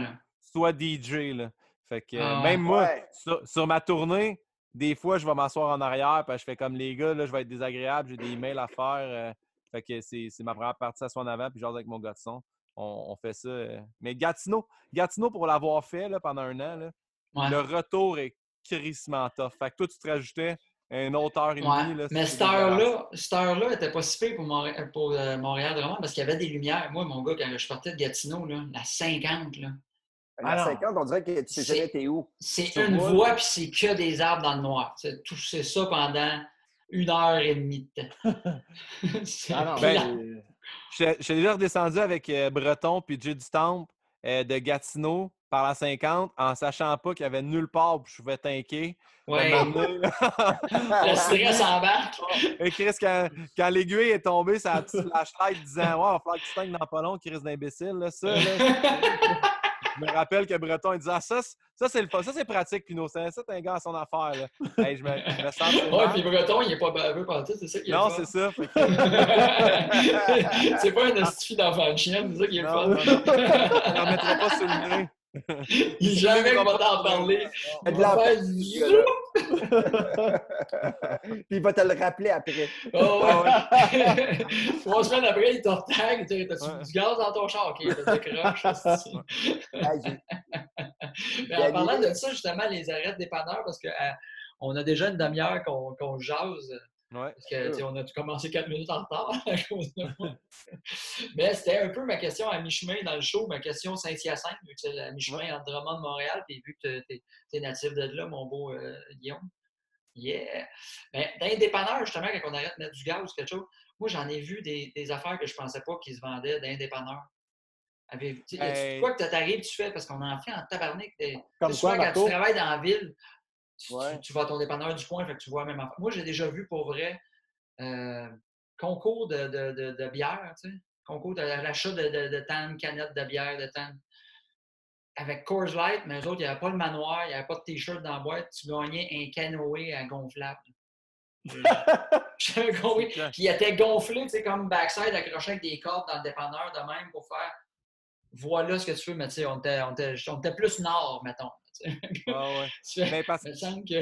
là. soit DJ. Là. Fait que euh, Ah ouais. même moi, sur, sur ma tournée, des fois, je vais m'asseoir en arrière, puis je fais comme les gars, là, je vais être désagréable, j'ai des emails à faire. euh, fait que c'est ma première partie à soi en avant, puis genre avec mon gars de son. On, on fait ça. euh. Mais Gatineau, Gatineau, pour l'avoir fait là, pendant un an, là, Ouais. le retour est crissement tough. Fait que toi, tu te rajoutais une autre heure et demie. Ouais. là, Mais cette heure-là, cette heure-là était pas si pire pour, euh, Montréal vraiment parce qu'il y avait des lumières. Moi, mon gars, quand je partais de Gatineau, là, la 50, là, À Ah non. 50, on dirait que tu sais C'est- jamais t'es où. c'est une moi, voie puis c'est que des arbres dans le noir. C'est tout c'est ça pendant une heure et demie de temps. (laughs) (laughs) Ah non, j'étais déjà redescendu avec euh, Breton puis Jay du Temple euh, de Gatineau par la 50 en sachant pas qu'il y avait nulle part où je pouvais tanker. Ouais. (laughs) Le stress embarque. Et Chris, quand, quand l'aiguille est tombée, ça a petit flashlight disant Ouais, il va falloir que tu tankes dans pas long, Chris d'imbécile. Là, ça, là, je me rappelle que Breton il disait ah, ça, c'est- ça c'est le fun, ça c'est pratique, Pinot. T'es un gars à son affaire. Là. Hey, je, me, je me sens Ouais, puis Breton, il est pas baveux par tout, c'est ça qui est Non, c'est ça. (laughs) C'est pas un astifi d'enfant de chien, c'est ça qui est non. Je ne pas sur le nez. (laughs) Il est jamais content d'en parler. De On la va faire peine, du ce gars-là. (laughs) Puis il va te le rappeler après. Oh, ouais. (laughs) Trois semaines après, il te retag. T'as-tu Ouais. du gaz dans ton char? OK, t'as j'ai- Mais en parlant de ça, justement, les arrêts dépanneurs, parce qu'on a déjà une demi-heure qu'on qu'on jase. Ouais. Parce que, tu on a commencé quatre minutes en retard (laughs) à cause de moi. (laughs) Mais c'était un peu ma question à mi-chemin dans le show, ma question Saint-Hyacinthe, vu que c'est à mi-chemin entre Drummond et Montréal, puis vu que tu es, natif de là, mon beau euh, Guillaume. Yeah! Mais dans les dépanneurs, justement, quand on arrête de mettre du gaz ou quelque chose, moi, j'en ai vu des, des affaires que je pensais pas qu'ils se vendaient dans les dépanneurs. Avez- tu Hey. quoi que t'arrives, tu fais, parce qu'on en fait en tabarnak. des- Comme tu souvent, quoi, quand tu Marco? travailles dans la ville, tu, tu- Ouais. tu vas à ton dépanneur du coin, fait que tu vois la même affaire. Moi, j'ai déjà vu pour vrai euh, concours de, de, de, de bière, tu sais, concours de l'achat de, tant de canettes de bière, de tant. Avec Coors Light, mais eux autres, il n'y avait pas le manoir, il n'y avait pas de t-shirt dans la boîte, tu gagnais un canoë à gonflable. (laughs) Puis il était gonflé, tu sais, comme backside, accroché avec des cordes dans le dépanneur de même pour faire voilà ce que tu veux, mais tu sais, on était, on était, on était plus nord, mettons. Tu sais. (laughs) Ouais, Mais parce que tu,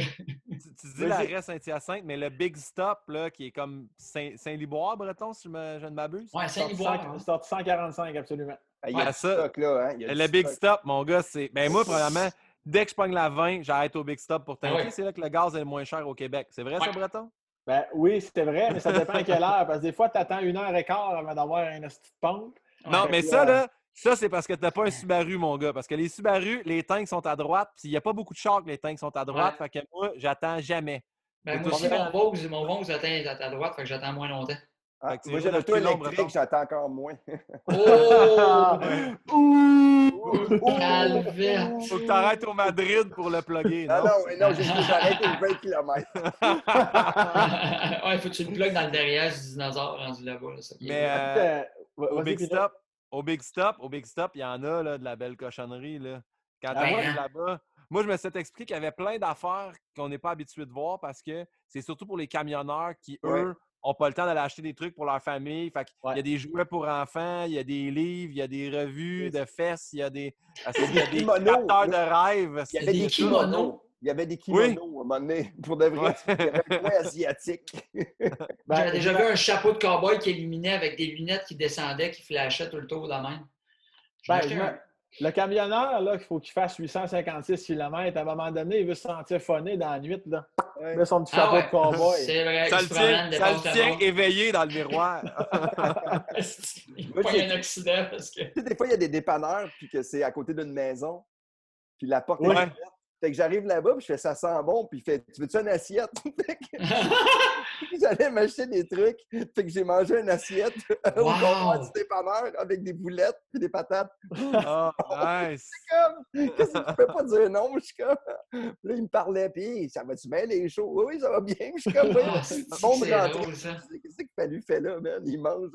tu dis l'arrêt Saint-Hyacinthe, mais le Big Stop, là, qui est comme Saint- Saint-Liboire, Breton, si je, me- je ne m'abuse. Ouais, Sorti Saint-Liboire. 100 hein. sorti 145, absolument. Il y a Ouais, ça. stock, là. Hein? Il y a Le Big stock. Stop, mon gars, c'est. Ben moi, premièrement, dès que je pogne la 20, j'arrête au Big Stop pour tanker. Ah ouais. C'est là que le gaz est le moins cher au Québec. C'est vrai, ça. Breton? Ben oui, c'était vrai, mais ça dépend à quelle heure. Parce que des fois, tu attends une heure et quart avant d'avoir une petite pompe. Non, mais ça, là- là, ça, c'est parce que t'as pas un Subaru, mon gars. Parce que les Subaru, les tanks sont à droite, puis il n'y a pas beaucoup de chars que les tanks sont à droite. Fait que moi, j'attends jamais. Ben, moi aussi, mon Vaux, mon Vaux atteint à ta droite, fait que j'attends moins longtemps. Ah, Fait que tu moi, j'ai dans l'auto électrique, j'attends encore moins. Oh! (laughs) Ouh! Calvette! Faut que t'arrêtes au Madrid pour le plugger. Ah Non, non, mais non, j'ai dit j'arrête aux 20 km. ouais, faut que tu le plugues dans le derrière du dinosaure rendu là-bas. Là, Mais euh, au Big. Stop, au Big Stop, au Big Stop, il y en a là, de la belle cochonnerie. Là. Quand Ah ouais? arrives là-bas, moi, je me suis expliqué qu'il y avait plein d'affaires qu'on n'est pas habitué de voir parce que c'est surtout pour les camionneurs qui, Ouais. eux, n'ont pas le temps d'aller acheter des trucs pour leur famille. Fait Ouais. y a des jouets pour enfants, il y a des livres, il y a des revues de fesses, il y a des, il y a des des de rêve. Il y avait des des kimonos. Il y avait des kimonos Oui. à un moment donné. (laughs) Pour de vrai, il y avait un coin asiatique. (laughs) (laughs) Ben, J'avais déjà vu un chapeau de cowboy qui illuminait avec des lunettes qui descendaient, qui flashaient tout le tour de la même. Ben, un- Le camionneur, là, qu'il faut qu'il fasse 856 km, à un moment donné, il veut se sentir phoné dans la nuit. Là. Ouais. Il met son petit Ah chapeau ouais. de cowboy. C'est vrai Ça le tient, éveillé dans le miroir. Il pas j'ai- un accident parce que. Des fois, il y a des dépanneurs, puis que c'est à côté d'une maison, puis la porte est Ouais. ouverte. Fait que j'arrive là-bas, puis je fais ça sent bon, puis il fait Tu veux-tu une assiette? (laughs) Que (laughs) (laughs) J'allais m'acheter des trucs, fait que j'ai mangé une assiette au Wow! comptoir du dépanneur avec des boulettes puis des patates. oh, nice. Comme, qu'est-ce que tu peux pas dire non? Je suis comme, là, il me parlait, puis ça va-tu bien les shows? Oui, ça va bien. Je suis comme, oui, Ah, c'est c'est ça. Qu'est-ce qu'il fallu fait là, man? Il mange.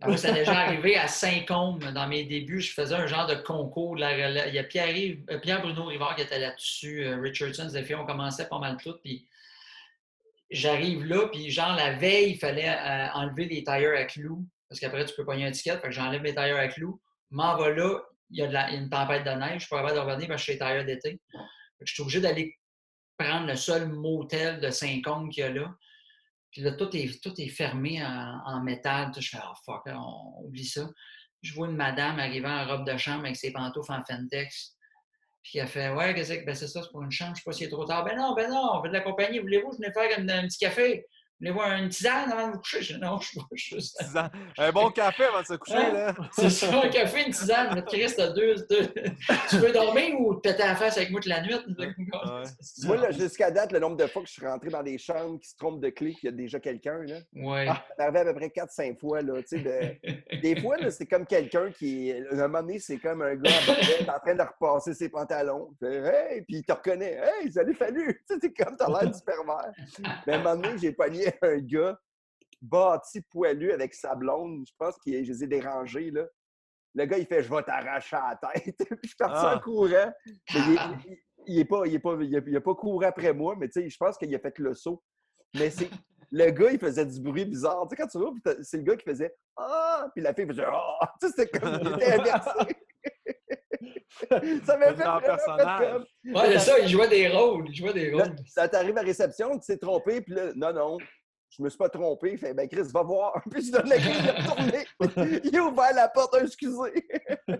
Ah, Moi, ça déjà arrivé à Saint-Côme. Dans mes débuts, je faisais un genre de concours. Il y a Pierre, euh, Pierre-Bruno Rivard qui était là-dessus. euh, Richardson, filles, on commençait pas mal toutes. Puis j'arrive là, puis genre la veille, il fallait euh, enlever les tailleurs à clous. Parce qu'après, tu peux pogner un ticket. Fait j'enlève mes tailleurs à clous. M'en va là, il y a une tempête de neige. Je suis pas de revenir parce que je suis tailleurs d'été. Je suis obligé d'aller prendre le seul motel de Saint-Côme qu'il y a là. Puis là, tout est, tout est fermé en, métal. Je fais, oh fuck, là, on oublie ça. Je vois une madame arriver en robe de chambre avec ses pantoufles en Fentex. Puis elle fait, ouais, qu'est-ce que ben, c'est ça, c'est pour une chambre, je sais pas si c'est trop tard. Ben non, ben non, on veut de la compagnie. Voulez-vous, je venais faire un petit café? Voulez-vous une tisane avant de vous coucher? Je dis, non, je suis pas juste. Un bon café avant de se coucher, là. C'est ça, un café, une tisane. Mais Chris, t'as deux, deux- Tu veux dormir ou te péter la face avec moi toute la nuit? Moi, jusqu'à date, le nombre de fois que je suis rentré dans des chambres qui se trompent de clé, qu'il y a déjà quelqu'un, là. Ouais. Ça arrivait à peu près 4-5 fois, là. Tu sais, de- (laughs) Des fois, là, c'est comme quelqu'un qui. À un moment donné, c'est comme un gars en en train de repasser ses pantalons. Hey! Puis il te reconnaît. Hey, salut, fallu! Tu sais, c'est comme, t'as l'air du pervers. Mais à un moment donné, j'ai pogné (laughs) un gars bâti poilu avec sa blonde. Je pense que je les ai dérangés, là. Le gars, il fait Je vais t'arracher à la tête. Puis (laughs) je suis parti Ah. en courant. Mais il, il, il est pas, il est pas, il a, il a pas couru après moi, mais tu sais, je pense qu'il a fait le saut. Mais c'est. Le gars, il faisait du bruit bizarre. Tu sais, quand tu vois, c'est le gars qui faisait Ah! Puis la fille faisait Ah! Tu sais, c'était comme. Il était (laughs) inversé. Ça m'a fait fait personnage. comme. Ouais, c'est ça, il jouait des rôles. Il jouait des Là, rôles. ça t'arrive à réception, tu t'es trompé, puis là, non, non, je me suis pas trompé. Il fait, ben Chris, va voir. (laughs) Puis je donne la clé, il est retourné. (laughs) il a ouvert la porte, excusez. (laughs)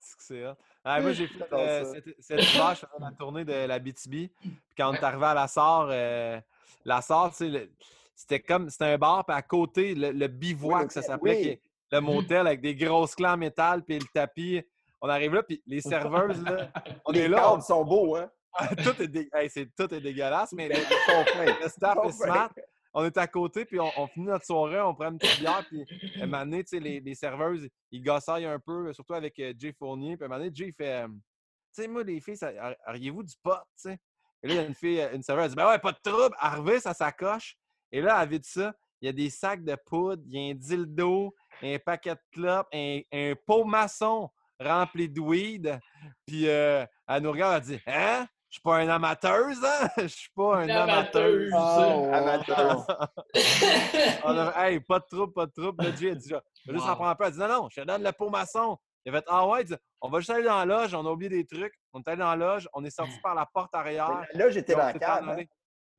C'est que c'est hot. Ah, moi, j'ai fait J'adore euh, ça. cet, cet hiver, je faisais la tournée de la BTB. Puis quand on est arrivé à la SAR, euh, la SAR, tu sais, le- c'était comme c'était un bar, puis à côté, le, le bivouac, Oui, ça s'appelait, oui. le motel avec des grosses clés en métal, puis le tapis. On arrive là, puis les serveuses, là, (laughs) on Les est là, cadres sont beaux, hein? (laughs) tout, est dé- hey, c'est- tout est dégueulasse, mais le, Ils sont fins. le staff est smart. On est à côté, puis on, on finit notre soirée, on prend une petite bière, puis à un moment donné, les, les serveuses, ils gossaillent un peu, surtout avec euh, Jay Fournier. Puis à un moment donné, Jay fait euh, Tu sais, moi, les filles, ça- auriez-vous du pot, tu sais? Et là, il y a une fille, euh, une serveuse, elle dit Ben ouais, pas de trouble. Revient sa sacoche. Et là, elle vide ça. Il y a des sacs de poudre, il y a un dildo, un paquet de clopes, un, un pot maçon rempli de weed. Puis euh, elle nous regarde, elle dit Hein? Je suis pas un amateuse, hein? (laughs) Je suis pas un amateuse. Oh, Amateur. (laughs) On a, hey, pas de trouble, pas de trouble. Là, Jay a dit, je vais juste en Wow. prendre un peu. Elle dit, non, non, je te donne le pot maçon. Il a fait, ah ouais, dit, on va juste aller dans la loge, on a oublié des trucs. On est allé dans la loge, on est sorti (laughs) par la porte arrière. Là, j'étais dans la cave. hein.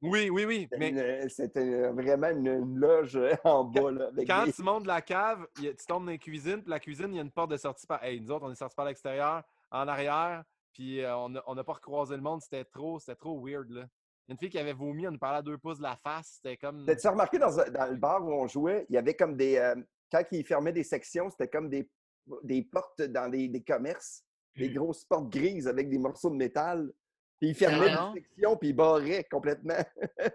Oui, oui, oui. C'était Mais C'était vraiment une, une loge euh, (laughs) en bas. Là, avec quand des- tu montes de la cave, a- tu tombes dans la cuisine, puis la cuisine, il y a une porte de sortie par. Hey, nous autres, on est sortis par l'extérieur, en arrière, puis euh, on n'a on pas recroisé le monde. C'était trop, c'était trop weird, là. Une fille qui avait vomi, on nous parlait à deux pouces de la face. C'était comme. T'as-tu remarqué dans, dans le bar où on jouait, il y avait comme des. euh, quand ils fermaient des sections, c'était comme des, des portes dans des, des commerces, des grosses portes grises avec des morceaux de métal. Puis ils fermaient Ah, non? des sections, puis ils barraient complètement.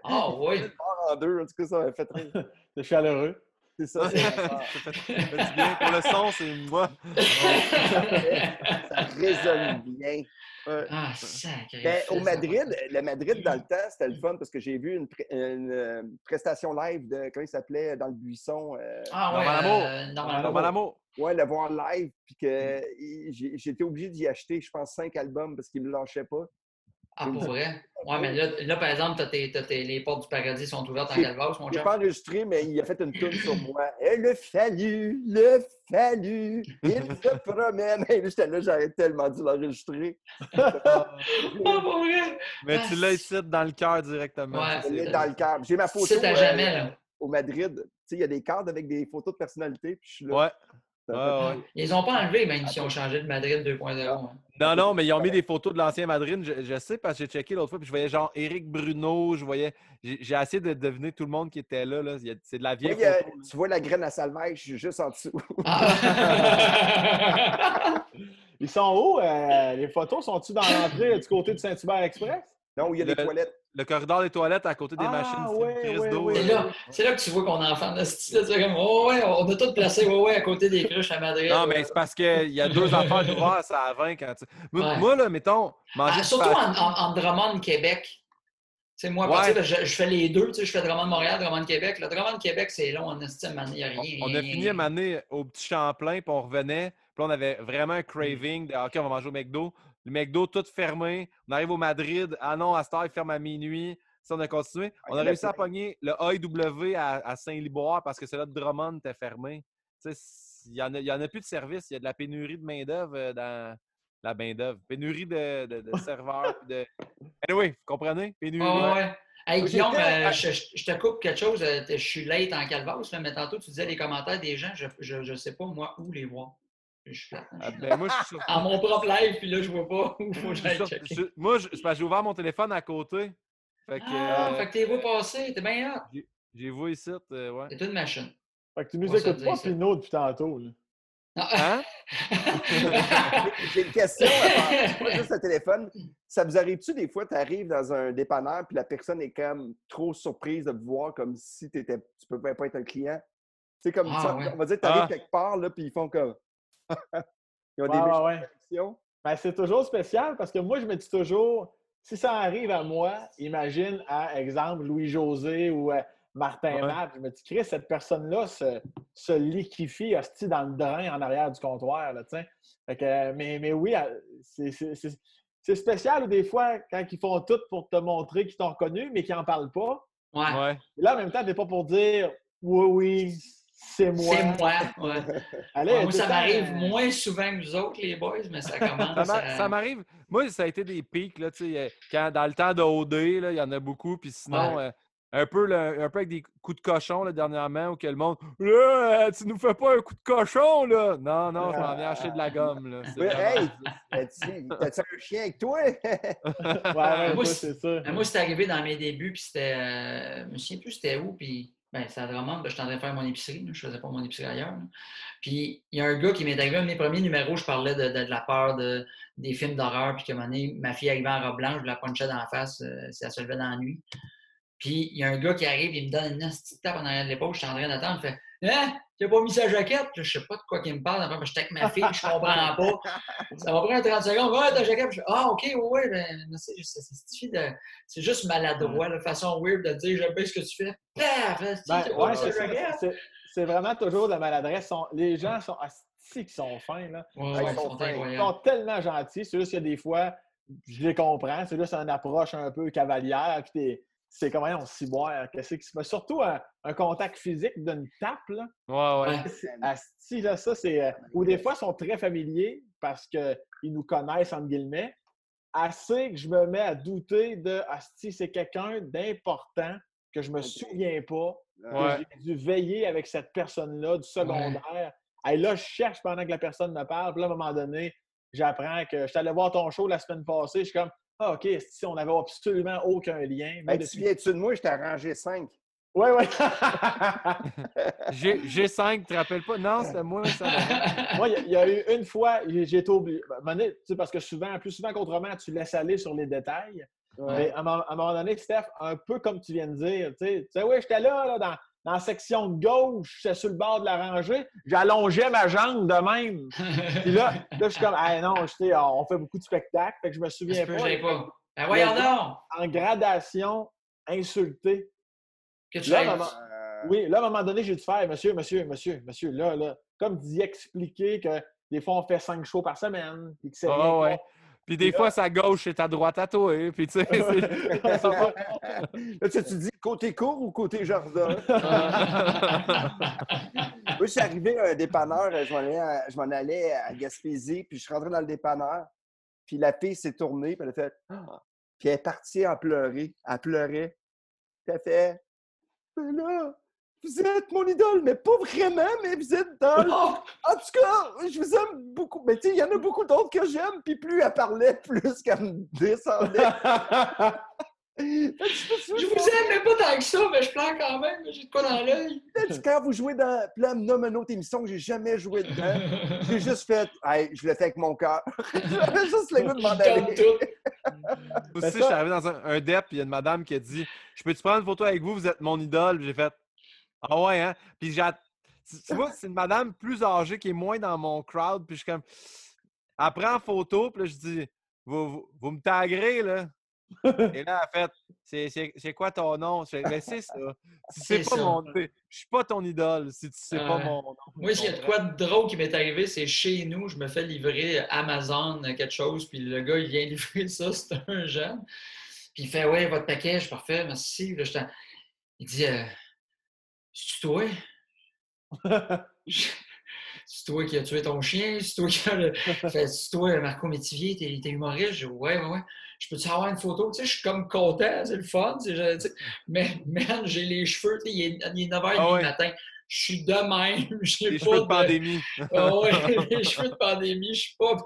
Ah oui. (laughs) Le bar en deux, en tout cas, ça m'a fait rire. (laughs) C'est chaleureux. C'est ça, c'est (laughs) ça fait, ça fait du bien. Pour le son, c'est moi. ça résonne bien. Ah, sacré. Ben, au Madrid, le Madrid, dans le temps, c'était le fun parce que j'ai vu une, une, euh, prestation live de, comment il s'appelait, dans le buisson. euh, Ah ouais. Normal Amour. euh, Amour. Ouais, le voir live, puis que il- j'ai- j'étais obligé d'y acheter, je pense, cinq albums parce qu'il ne me lâchait pas. Ah, pour vrai? Ouais, mais là, là par exemple, t'as tes, t'as tes- les portes du paradis sont ouvertes en Calvados, mon Je l'ai chum. pas enregistré, mais il a fait une tune sur moi. Et le fallu, le fallu, il se (laughs) promène. Et là, j'étais là, j'aurais tellement dû l'enregistrer. (laughs) Ah, pour vrai? Mais tu l'as ici dans le cœur directement. Ouais. Je l'ai dans le cœur. J'ai ma photo C'est à euh, jamais, là. au Madrid. Tu sais, il y a des cartes avec des photos de personnalité. Puis je suis là. Ouais. Ouais. Ils ont pas enlevé, même s'ils ont changé de Madrid 2.0. hein. Non, non, mais ils ont mis des photos de l'ancien Madrid. Je, je sais parce que j'ai checké l'autre fois, puis je voyais genre Éric Bruno, je voyais. J'ai essayé de deviner tout le monde qui était là. là. C'est de la Oui, vieille photo. là. tu vois la graine à salvage juste en dessous. Ah. (laughs) Ils sont où? euh, les photos? Sont-tu dans l'entrée du côté du Saint-Hubert Express? Non, il y a des Le- toilettes. Le corridor des toilettes à côté des Ah, machines ouais. C'est là. là, là que tu vois qu'on est enfant style. C'est comme, oh ouais, on a tout placé ouais, ouais, à côté des cruches à Madrid. Non, ouais. mais c'est parce qu'il y a deux affaires d'ouvert, ça à 20 quand tu. Moi, Ouais. moi, là, mettons, manger Ah, surtout en, en, en Drummond, Québec. Tu sais, moi, à Ouais. partir de- je, je fais les deux. Tu sais, je fais Drummond, Montréal, Drummond, Québec. Le Drummond, Québec, c'est long en estime, il n'y a rien. On a fini à m'amener au petit Champlain, puis on revenait. Puis là, on avait vraiment un craving de OK, on va manger au McDo. Le McDo, tout fermé. On arrive au Madrid. Ah non, à cette heure, il ferme à minuit. Ça, on a continué. On a réussi à pogner le AEW à, à Saint-Liboire parce que celui-là de Drummond était fermé. Tu sais, c- il n'y en, en a plus de service. Il y a de la pénurie de main-d'œuvre euh, dans la main-d'œuvre. Pénurie de, de, de (laughs) serveurs. de... Anyway, vous comprenez? Pénurie. Ouais, ouais. Hey, Guillaume, euh, je, te coupe quelque chose. euh, Je suis late en calvasse, mais tantôt, tu disais les commentaires des gens. Je ne sais pas, moi, où les voir. Je suis Ah, suis ben, moi, je suis sur- En mon propre live, puis là, je vois pas où faut que j'aille checker. je- Moi, je- c'est parce que j'ai ouvert mon téléphone à côté. Fait que Ah, euh, fait que t'es vu passer, t'es bien hot. j'ai vu ici. euh, ouais. T'es une machine. Fait que tu nous On écoutes pas. Pinot, depuis tantôt. là. Hein? (laughs) J'ai une question. C'est pas juste le téléphone. Ça vous arrive-tu des fois, tu arrives dans un dépanneur puis la personne est comme trop surprise de te voir comme si t'étais, tu peux pas être un client? C'est comme Ah, ça. ouais. On va dire que tu arrives Ah. quelque part là, puis ils font comme. Ils ont des Ouais. Ben, c'est toujours spécial parce que moi, je me dis toujours, si ça arrive à moi, imagine à, exemple, Louis-José ou euh, Martin Ouais. Matt, je me dis, Chris, cette personne-là se, se liquifie hostie, dans le drain en arrière du comptoir. Là, fait que, mais, mais oui, c'est- c'est c'est- c'est spécial ou des fois, quand ils font tout pour te montrer qu'ils t'ont reconnu, mais qu'ils n'en parlent pas. Ouais. Là, en même temps, t'es pas pour dire, oui, oui, c'est moi. C'est moi. Ouais. (laughs) Allez, Ouais, moi, ça m'arrive euh, moins souvent que vous autres, les boys, mais ça (laughs) Ça commence m'a- à... ça m'arrive. Moi, ça a été des pics. Là, tu sais, euh, quand, dans le temps de OD, là, il y en a beaucoup. Puis sinon, euh, un, peu le- un peu avec des coups de cochon là, dernièrement, où que le monde Là, euh, tu nous fais pas un coup de cochon, là. Non, non, je m'en viens acheter de la gomme. Là. Oui, hey! ça. As-tu (laughs) t'as-tu un chien avec toi? Ouais, ouais, Moi, c'est- c'est ça. Moi, c'est arrivé dans mes débuts, puis c'était. euh, je me souviens plus c'était où, puis. Ben, c'est à ben, j'étais en train de faire mon épicerie, je faisais pas mon épicerie ailleurs. Puis il y a un gars qui m'est arrivé, un de mes premiers numéros, je parlais de, de- de la peur de, des films d'horreur, puis qu'à un moment donné, ma fille arrivait en robe blanche, je la punchais dans la face euh, si elle se levait dans la nuit. Puis il y a un gars qui arrive, il me donne une petite tape en arrière de l'épaule, je suis en train d'attendre, il fait Hein, tu pas mis sa jaquette? Je sais pas de quoi qu'il me parle, après, ben, j'étais avec ma fille, je comprends pas. Ça va prendre 30 secondes. Ouais, ta jaquette. Je ah, OK, ouais, ouais, ben, mais c'est de- c'est juste maladroit, la façon weird de dire j'aime bien ce que tu fais. Paf! Ben, ouais, mis sa c'est vraiment toujours de la maladresse. Les gens sont assis qui sont fins. Là. Ouais, Ils ouais, ils sont fins. Ils sont tellement gentils. C'est juste a des fois, je les comprends. C'est juste une approche un peu cavalière. Puis c'est comme on s'y boire. Qu'est-ce qui se passe? Surtout un, un contact physique d'une tape. Là. Ouais, ouais. Asti, là, ça, c'est. euh, ou des fois, ils sont très familiers parce qu'ils nous connaissent, entre guillemets. Assez que je me mets à douter de Asti, c'est quelqu'un d'important que je me souviens pas, Ouais. j'ai dû veiller avec cette personne-là du secondaire. Et là, je cherche pendant que la personne me parle. Puis là, à un moment donné, j'apprends que je suis allé voir ton show la semaine passée. Je suis comme, ah, OK, si on n'avait absolument aucun lien. Moi, Hey, tu depuis- viens-tu de moi? Je t'ai arrangé cinq. Ouais, ouais. (laughs) G- G5, tu te rappelles pas? Non, c'était moi, ça. (laughs) Moi, il y a- il y, a eu une fois, j'ai été oublié. Ben, donné, tu sais, parce que souvent, plus souvent qu'autrement, tu laisses aller sur les détails. Mais à un moment- à un moment donné, Steph, un peu comme tu viens de dire, tu sais, tu sais, oui, j'étais là, là, dans, dans la section de gauche, j'étais sur le bord de la rangée, j'allongeais ma jambe de même. (laughs) Puis là, là je suis comme, ah non, je sais, on fait beaucoup de spectacles, fait que je me Ça souviens pas. j'aille pas. Ben voyons donc! En gradation, insulté. Que tu Là, maman- Euh, Oui, là, à un moment donné, j'ai dû faire, monsieur, monsieur, monsieur, monsieur, là, là, comme d'y expliquer que des fois, on fait cinq shows par semaine, puis que c'est rien ouais. Puis des fois, sa gauche est à droite à toi. hein, Puis tu sais, (laughs) Là, tu tu dis côté court ou côté jardin? (laughs) Moi, je suis arrivé à un dépanneur, euh, je m'en allais à, je m'en allais à Gaspésie, puis je suis rentré dans le dépanneur, puis la fille s'est tournée, puis elle a fait Ah! Puis elle est partie en pleurer. Elle pleurait. Puis elle fait Mais là, vous êtes mon idole, mais pas vraiment, mais vous êtes dans. le- Oh! En tout cas, je vous aime beaucoup. Mais tu sais, il y en a beaucoup d'autres que j'aime, puis plus elle parlait, plus qu'elle me descendait. (laughs) Fait je vous aime, mais pas tant que ça, mais je pleure quand même. J'ai de quoi dans l'œil. Quand vous jouez dans. Puis là, me nomme une autre émission que j'ai jamais joué dedans. (laughs) J'ai juste fait. Hey, je le fais avec mon cœur. (laughs) J'avais juste le goût de m'en aller. tout. Aussi, ça- je suis arrivé dans un, un DEP, puis il y a une madame qui a dit Je peux-tu prendre une photo avec vous? Vous êtes mon idole. J'ai fait Ah ouais, hein? Puis j'ai. Tu tu vois, (laughs) c'est une madame plus âgée qui est moins dans mon crowd. Puis je suis comme Elle prend en photo, puis là, je dis Vous, vous, vous me taguerez, là. Et là, elle fait C'est- quoi ton nom? Je fais, Ben, c'est ça. C'est C'est pas ça. mon. Je suis pas ton idole si tu sais pas Ouais. mon nom. Moi, s'il y a de quoi de drôle qui m'est arrivé, c'est chez nous, je me fais livrer Amazon euh, quelque chose, puis le gars, il vient (laughs) livrer ça, c'est un jeune. Puis il fait Ouais, votre paquet, parfait, merci. Là, je t'en- il dit euh, C'est toi? (laughs) C'est toi qui as tué ton chien, c'est toi qui as le. (laughs) Fait, C'est toi, Marco Métivier, t'es t'es humoriste? Je dis, ouais, ouais, ouais. Je peux-tu avoir une photo? Tu sais, je suis comme content, c'est le fun. sais. Mais, man, j'ai les cheveux, tu sais, il est, il est 9h30 Ah ouais. du matin. Je suis de même. (laughs) J'ai Les pas cheveux de de- pandémie. ah ouais, les cheveux de pandémie, je suis pas.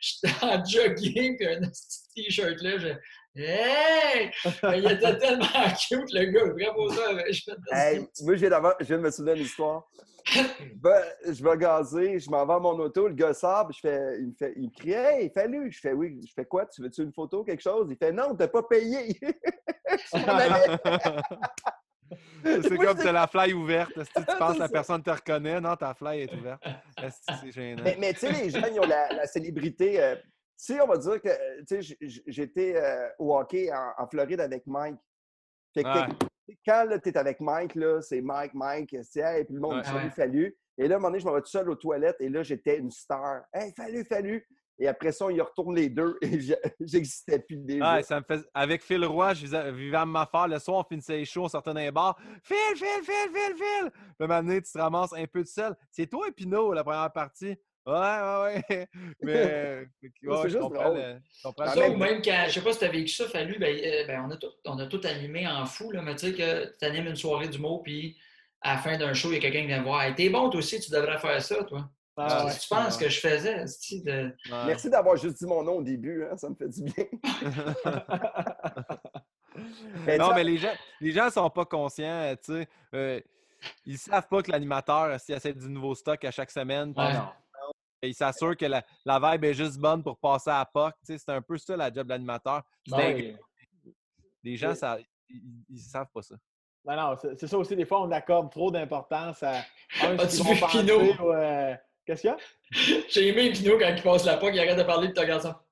Je suis en jogging, un petit t-shirt là. Je... Hey! Il était tellement (laughs) cute, le gars. Vraiment ça. Je fais Hey, moi, je viens, d'avoir- je viens de me souvenir d'une histoire. Je vais, je vais gazer, je m'en vais à mon auto, le gars sort, puis je fais, il, me fait, il me crie Hey, fallu! Je fais oui, je fais quoi? Tu veux-tu une photo, quelque chose? Il fait non, t'as pas payé! (laughs) C'est comme t'as la fly ouverte. Si tu (laughs) penses que la personne te reconnaît, non, ta fly est ouverte. Est-ce que c'est gênant? Mais, mais tu sais, les gens, ils ont la, la célébrité. euh, tu sais, on va dire que euh, j'étais euh, au hockey en, en Floride avec Mike. Fait que Ouais. t'es- quand tu es avec Mike, c'est Mike, Mike, c'est hey, puis le monde Ouais. dit salut, Ouais. fallu. Et là, à un moment donné, je m'en vais tout seul aux toilettes et là, j'étais une star. Hey, fallu, fallu. Et après ça, ils retournent les deux et je- (laughs) j'existais plus déjà. Ah, ça me fait... Avec Phil Roy, je vivais- à ma faire. Le soir, on finissait les shows, on sortait dans les bars. Phil, Phil, Phil, Phil, Phil! Un moment donné, tu te ramasses un peu de seul. C'est toi et Pinot, la première partie? Ouais, ouais, ouais. (laughs) Mais. (laughs) c'est ouais, je comprends drôle. le- je comprends Ça, même ou même quand, je sais pas si tu as vécu ça, Fallu, ben, euh, ben, on, a tout, on a tout animé en fou, là, mais tu sais que tu animes une soirée d'humour, puis à la fin d'un show, il y a quelqu'un qui vient voir. Hey, T'es bon, toi aussi, tu devrais faire ça, toi. Ah, tu penses que je faisais, de... Ouais. Merci d'avoir juste dit mon nom au début, hein, ça me fait du bien. (laughs) Mais non, mais les gens, les gens sont pas conscients, tu sais. Euh, ils savent pas que l'animateur, s'il essaie du nouveau stock à chaque semaine, Ouais. Il s'assure que la, la vibe est juste bonne pour passer à la POC. tu sais, C'est un peu ça, la job de l'animateur. Ouais. Les gens, ça, ils, ils savent pas ça. Non, non, c'est ça aussi, des fois, on accorde trop d'importance à un, Pinot? ou, euh, Qu'est-ce qu'il y a? (laughs) J'ai aimé Pinot quand il passe la POC, il arrête de parler, puis tu regardes ça.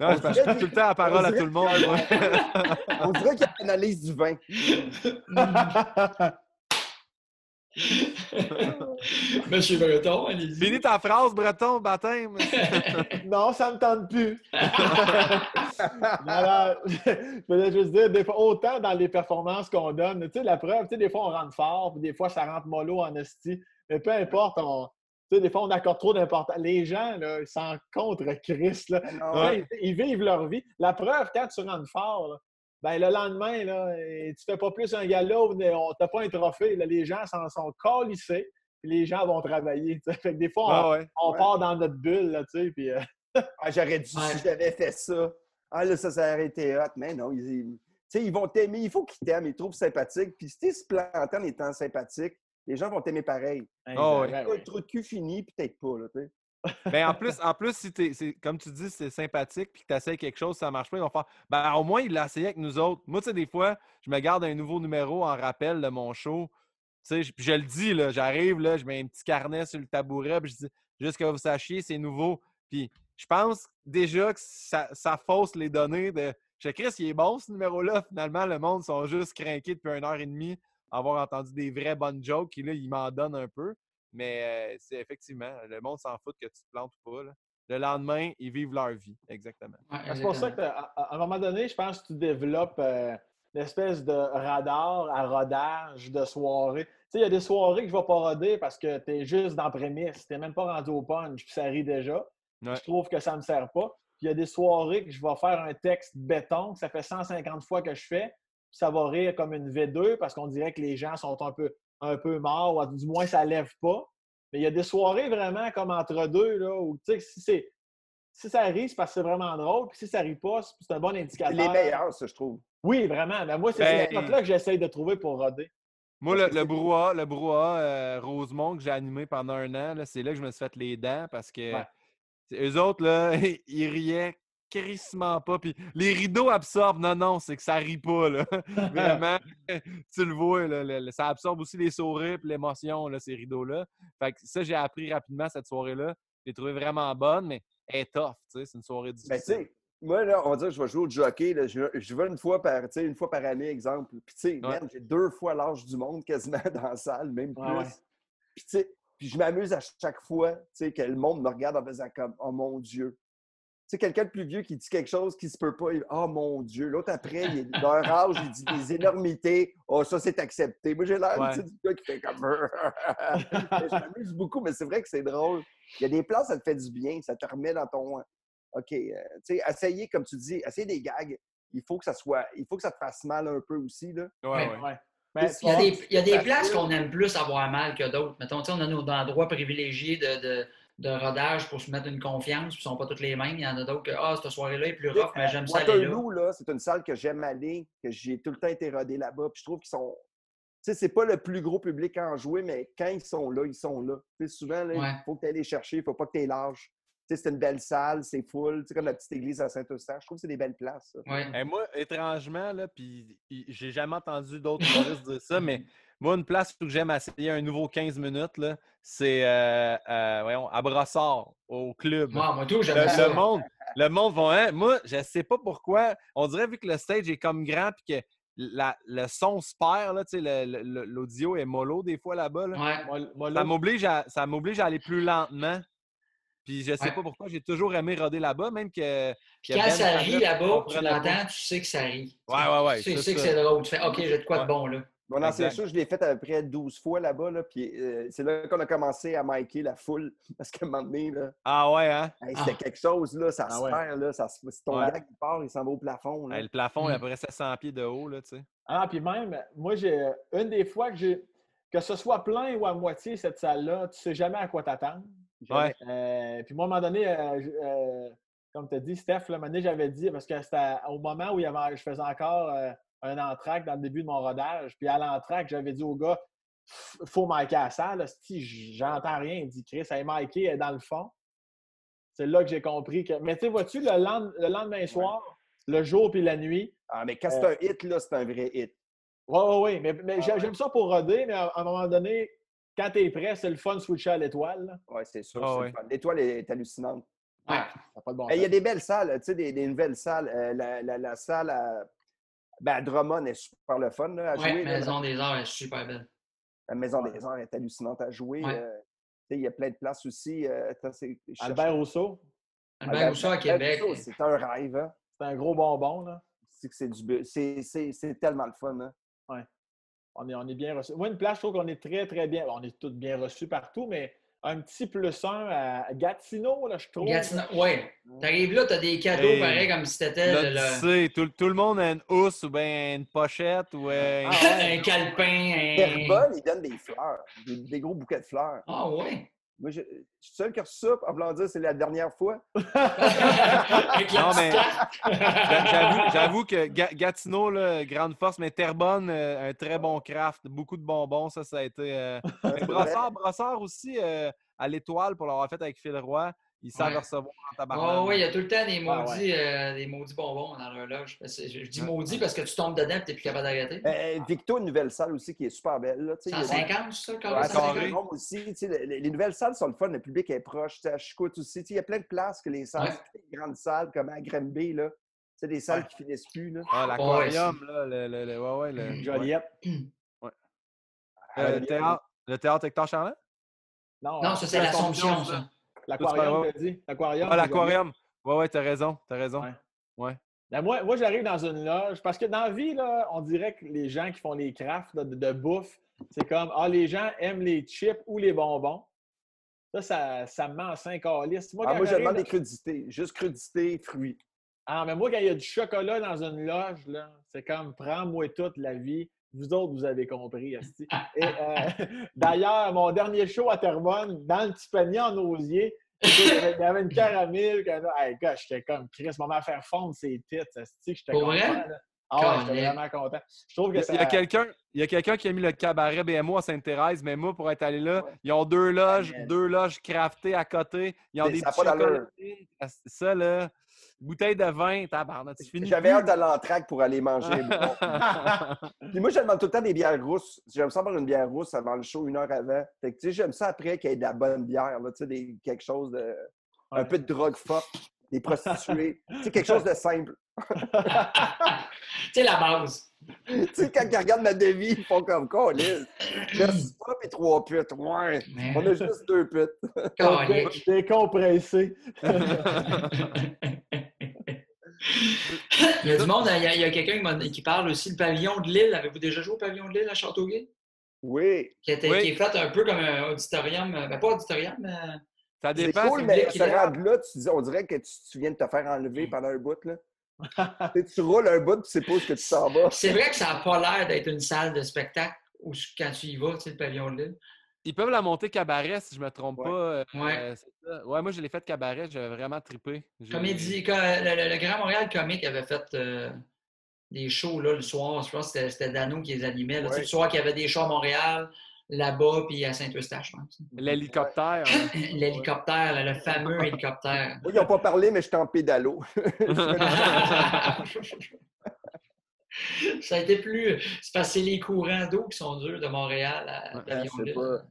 Non, On c'est parce que je dirait donne tout le temps la parole à tout le monde. (laughs) on dirait qu'il y a une analyse du vin. (laughs) (laughs) Monsieur Breton, allez-y. Finis ta phrase, Breton, baptême. (laughs) non, ça me tente plus. Alors, je voulais juste dire, des fois, autant dans les performances qu'on donne, tu sais, la preuve, tu sais, des fois, on rentre fort, puis des fois, ça rentre mollo en esti. Mais peu importe, on, tu sais, des fois, on accorde trop d'importance. Les gens, là, ils s'en contre Christ, là. Ouais, ils, ils vivent leur vie. La preuve, quand tu rentres fort, là, ben, le lendemain, là, et tu fais pas plus un gala où on t'a pas un trophée. là, les gens s'en sont calissés, puis les gens vont travailler. Fait que des fois, on, Ah ouais. on Ouais. part dans notre bulle, là, tu sais, puis... euh, Ah, j'aurais dû, Ouais. si j'avais fait ça. Ah, là, ça, ça aurait été hot. Mais non, ils, ils- tu sais, ils vont t'aimer. Il faut qu'ils t'aiment. Ils te trouvent sympathique. Puis si tu se plantes en étant sympathique, les gens vont t'aimer pareil. Oh, Un oui. trou de cul fini, peut-être pas, là, tu sais. Ben, en (laughs) plus, en plus si comme tu dis, c'est sympathique puis que tu essaies quelque chose, ça marche pas, ils vont faire Ben au moins il l'a essayé avec nous autres. Moi, tu sais, des fois, je me garde un nouveau numéro en rappel de mon show. Tu sais, je- puis je le dis, là, j'arrive, là, je mets un petit carnet sur le tabouret, puis je dis juste que vous sachiez, c'est nouveau. Puis je pense déjà que ça, ça fausse les données de. Je sais, Chris, il est bon ce numéro-là. Finalement, le monde sont juste craqués depuis une heure et demie avoir entendu des vraies bonnes jokes. Et là, ils m'en donnent un peu. Mais euh, c'est effectivement, le monde s'en fout que tu te plantes ou pas. là. le lendemain, ils vivent leur vie. Exactement. Ouais, C'est pour ça qu'à un moment donné, je pense que tu développes euh, une espèce de radar à rodage de soirée. Tu sais, il y a des soirées que je ne vais pas roder parce que tu es juste dans prémisse. Tu n'es même pas rendu au punch, puis ça rit déjà. Ouais. Je trouve que ça ne me sert pas. Puis il y a des soirées que je vais faire un texte béton, que ça fait 150 fois que je fais, puis ça va rire comme une V2 parce qu'on dirait que les gens sont un peu, un peu morts, ou du moins ça ne lève pas. Mais il y a des soirées vraiment comme entre deux, là, où tu sais, si c'est. Si ça rit, c'est parce que c'est vraiment drôle. Puis si ça rit pas, c'est un bon C'est indicateur. les meilleurs, ça, je trouve. Oui, vraiment. Mais moi, c'est Ben- cette là que j'essaye de trouver pour roder. Moi, le, le brouhaha, le brouhaha euh, Rosemont que j'ai animé pendant un an, là, c'est là que je me suis fait les dents parce que Ouais. eux autres, là, (laughs) ils riaient crissement pas. Puis les rideaux absorbent. Non, non, c'est que ça rit pas. Là. (laughs) Vraiment, tu le vois, là, ça absorbe aussi les sourires et l'émotion, là, ces rideaux-là. Fait que ça, j'ai appris rapidement cette soirée-là. Je l'ai trouvée vraiment bonne, mais elle est tough. tu sais, C'est une soirée difficile. Ben, sais, moi, là, on va dire que je vais jouer au jockey. Là, je, je vais une fois par, une fois par année, exemple. Puis, tu sais, Ouais. man, j'ai deux fois l'âge du monde quasiment (laughs) dans la salle, même plus. Ouais, ouais. Puis, tu sais, puis je m'amuse à chaque fois, tu sais, que le monde me regarde en faisant comme « Oh mon Dieu! » sais, quelqu'un de plus vieux qui dit quelque chose qui se peut pas, il- Oh mon Dieu! L'autre après, il est d'un âge, il dit des énormités. Oh, ça, c'est accepté. Moi, j'ai l'air Ouais. du gars qui fait comme. (laughs) Je m'amuse beaucoup, mais c'est vrai que c'est drôle. Il y a des plans, ça te fait du bien, ça te remet dans ton. OK. euh, tu sais, essayer, comme tu dis, essayer des gags. Il faut que ça soit. Il faut que ça te fasse mal un peu aussi. Là. Ouais, Ouais. ouais. Ouais. Mais Il y a des, il y a des places qu'on aime plus avoir mal que d'autres. Mettons, tu sais, on a nos endroits privilégiés de, de, de rodage pour se mettre une confiance, puis ils ne sont pas tous les mêmes. Il y en a d'autres que, ah, cette soirée-là est plus rough, mais j'aime ça aller là. Waterloo, là, c'est une salle que j'aime aller, que j'ai tout le temps été rodé là-bas. Puis je trouve qu'ils sont. Tu sais, c'est pas le plus gros public à en jouer, mais quand ils sont là, ils sont là. Tu sais, souvent, Ouais. il faut que tu ailles les chercher, il faut pas que tu aies l'âge. Tu sais, c'est une belle salle, c'est full. Tu sais, comme la petite église à Saint-Eustache. Je trouve que c'est des belles places. Ouais. Et moi, étrangement, là, puis j'ai jamais entendu d'autres humoristes dire ça, mais moi, une place où j'aime essayer un nouveau 15 minutes, là, c'est euh, euh, voyons, à Brossard, au club. Moi, moi, tout, j'aime Le, ça. le monde, le monde vont, hein, moi, je sais pas pourquoi. On dirait vu que le stage est comme grand puis que la- le son se perd, là, tu sais, le- le- le- l'audio est mollo des fois là-bas. là. Ouais. Ça m'oblige à, ça m'oblige à aller plus lentement. Puis je sais Ouais. pas pourquoi, j'ai toujours aimé roder là-bas, même que. Puis quand Ben ça rit là-bas, tu l'entends, tu sais que ça rit. Ouais, ouais, ouais, Tu sais, que c'est drôle. Tu fais, OK, j'ai de quoi Ouais. de bon, là. Mon ancien show, je l'ai fait à peu près 12 fois là-bas. Là, puis euh, c'est là qu'on a commencé à micer la foule. (laughs) Parce qu'à un moment donné, là, Ah ouais, hein? hey, c'était Ah. quelque chose. Là, ça Ah se ouais. perd. Là, ça se- si ton Ouais. il part, il s'en va au plafond. Là. Hey, le plafond est à Mm. peu près 700 pieds de haut, là, tu sais. Ah, puis même, moi, j'ai une des fois que j'ai. Que ce soit plein ou à moitié, cette salle-là, tu sais jamais à quoi t'attendre. Ouais. Euh, puis moi, à un moment donné, euh, euh, comme tu as dit, Steph, là, à un moment donné, j'avais dit, parce que c'était au moment où il y avait, je faisais encore euh, un entraque dans le début de mon rodage. Puis à l'entraque, j'avais dit au gars, faut marquer à la salle. Si j'entends rien, il dit Chris, elle est elle est dans le fond. C'est là que j'ai compris que. Mais tu sais, vois-tu, le, lend- le lendemain soir, le jour puis la nuit, Ah, mais quand c'est un hit, là, c'est un vrai hit. oui, oui, oui. Mais, mais Ah ouais. j'aime ça pour roder, mais à, à un moment donné, quand tu es prêt, c'est le fun de switcher à l'étoile. là. Oui, c'est sûr. Ah c'est le ouais. fun. L'étoile est hallucinante. Ouais. Ça n'a pas de bon Il y a des belles salles, tu sais, des, des nouvelles salles. Euh, la, la- la salle à, ben, Drummond est super le fun là, à Ouais, jouer. là. Maison des Arts est super belle. La Maison des Arts est hallucinante à jouer. Ouais. euh, tu sais, il y a plein de places aussi. euh, Albert Rousseau, Albert Rousseau à Québec. Rousseau, C'est un rêve. Hein? c'est un gros bonbon. Là. C'est que c'est du bu- c'est- c'est c'est tellement le fun. Hein? On, est, on est bien reçus. Moi, une place, je trouve qu'on est très, très bien. On est tous bien reçus partout, mais un petit plus un à Gatineau, là, je trouve. Gatineau. Ouais. T'arrives là, t'as des cadeaux Hey. pareils comme si t'étais Là, le- tu le- sais, tout, tout le monde a une housse ou bien une pochette ou euh, Ah ouais. un calepin. Un... Ils donnent des fleurs, des, des gros bouquets de fleurs. Ah ouais. Moi, je, je suis seul qui a reçu ça, en voulant dire c'est la dernière fois. (laughs) Non, mais- J'avoue, j'avoue que Ga- Gatineau, là, grande force, mais Terrebonne, euh, un très bon craft, beaucoup de bonbons, ça, ça a été. euh, (laughs) Brossard, Brossard aussi, euh, à l'étoile, pour l'avoir fait avec Phil Roy, ils savent Ouais. recevoir en Ah tabarnak. ouais, il y a tout le temps des Ah maudits, euh, des maudits bonbons dans leur loge. Je, je dis Ouais. maudits parce que tu tombes dedans et tu n'es plus capable d'arrêter. Euh, Victo, une nouvelle salle aussi qui est super belle. Là, tu sais, il y a des- 150, c'est ça, Ouais, carré, c'est 150? carré. bon aussi. les, les- les nouvelles salles sont le fun, le public est proche. À Chicoute aussi. Il y a plein de places que les salles, Ouais. c'est des grandes salles comme à Granby, là. Sais, des salles Ouais. qui finissent plus. Là. Ah, l'aquarium, là, le, le, le- ouais, ouais, le, Joliette. (clears throat) Euh, le théâtre, le théâtre Hector Charland? Non, ça, c'est l'Assomption, ça. L'aquarium, t'as dit? L'aquarium. Ah, l'aquarium. Ouais, ouais, t'as raison. T'as raison. Ouais. Ouais. Ben, moi, moi j'arrive dans une loge parce que dans la vie, là, on dirait que les gens qui font les crafts de, de bouffe, c'est comme Ah, les gens aiment les chips ou les bonbons. Ça, ça, ça me met en cinq listes. Moi, Ah, moi, je demande des crudités. Juste crudités, fruits. Ah, mais moi, quand il y a du chocolat dans une loge, là, c'est comme prends-moi toute la vie. Vous autres, vous avez compris. esti. (laughs) Et euh, d'ailleurs, mon dernier show à Terrebonne, dans le petit panier en osier, il y avait- une caramel. Hey, gars, j'étais comme Chris, maman à faire fondre ses têtes. J'étais Pour content. vrai? Ah ouais, j'étais vraiment content. Je trouve Il que y a- ça. il y a quelqu'un il y a quelqu'un qui a mis le cabaret BMO à Sainte-Thérèse, mais moi, pour être allé là, Ouais. ils ont deux loges, Amen. deux loges craftées à côté. Ils ont Mais des ça petits pas. Ah, Ça, là, bouteille de vin, tabarnak, tu finis J'avais hâte à l'entraque pour aller manger. Puis moi, je demande tout le temps des bières rousses. J'aime ça avoir une bière rousse avant le show, une heure avant. Fait que, tu sais, j'aime ça après qu'il y ait de la bonne bière, là, tu sais, des- quelque chose de... Un peu de drogue forte, des prostituées. (laughs) tu sais, quelque chose de simple. Tu sais, la base. tu sais, quand ils regardent ma devis, ils font comme quoi, Liz? Juste pas et trois putes. Ouais. On a juste deux putes. (laughs) Décompressé. (laughs) Il y a du monde, il y a, quelqu'un qui parle aussi, le pavillon de Lille. Avez-vous déjà joué au pavillon de Lille à Châteauguay? Oui. Qui, était- Oui. qui est fait un peu comme un auditorium, euh, ben pas auditorium, mais Ça C'est dépend. cool, c'est- mais est- rendre là, tu dis, on dirait que tu, tu viens de te faire enlever pendant un bout. Là. (laughs) Tu roules un bout, tu sais pas où est-ce que tu s'en vas. c'est vrai que ça n'a pas l'air d'être une salle de spectacle où, quand tu y vas, tu sais, le pavillon de Lille. Ils peuvent la monter cabaret, si je me trompe Ouais. pas. euh, Ouais. euh, ouais, moi, je l'ai fait cabaret, j'avais vraiment trippé. Comédie, co- le, le- le Grand Montréal Comique avait fait euh, des shows là, le soir. Je pense que c'était- Dano qui les animait. là. Tu sais, Ouais. Le soir qu'il y avait des shows à Montréal, là-bas, puis à Saint-Eustache, je pense. L'hélicoptère. (laughs) L'hélicoptère, là, le fameux (laughs) hélicoptère. Ils n'ont pas parlé, mais j'étais en pédalo. (laughs) (laughs) Ça a été plus. C'est parce que c'est les courants d'eau qui sont durs de Montréal à Ouais, je sais Lille. pas.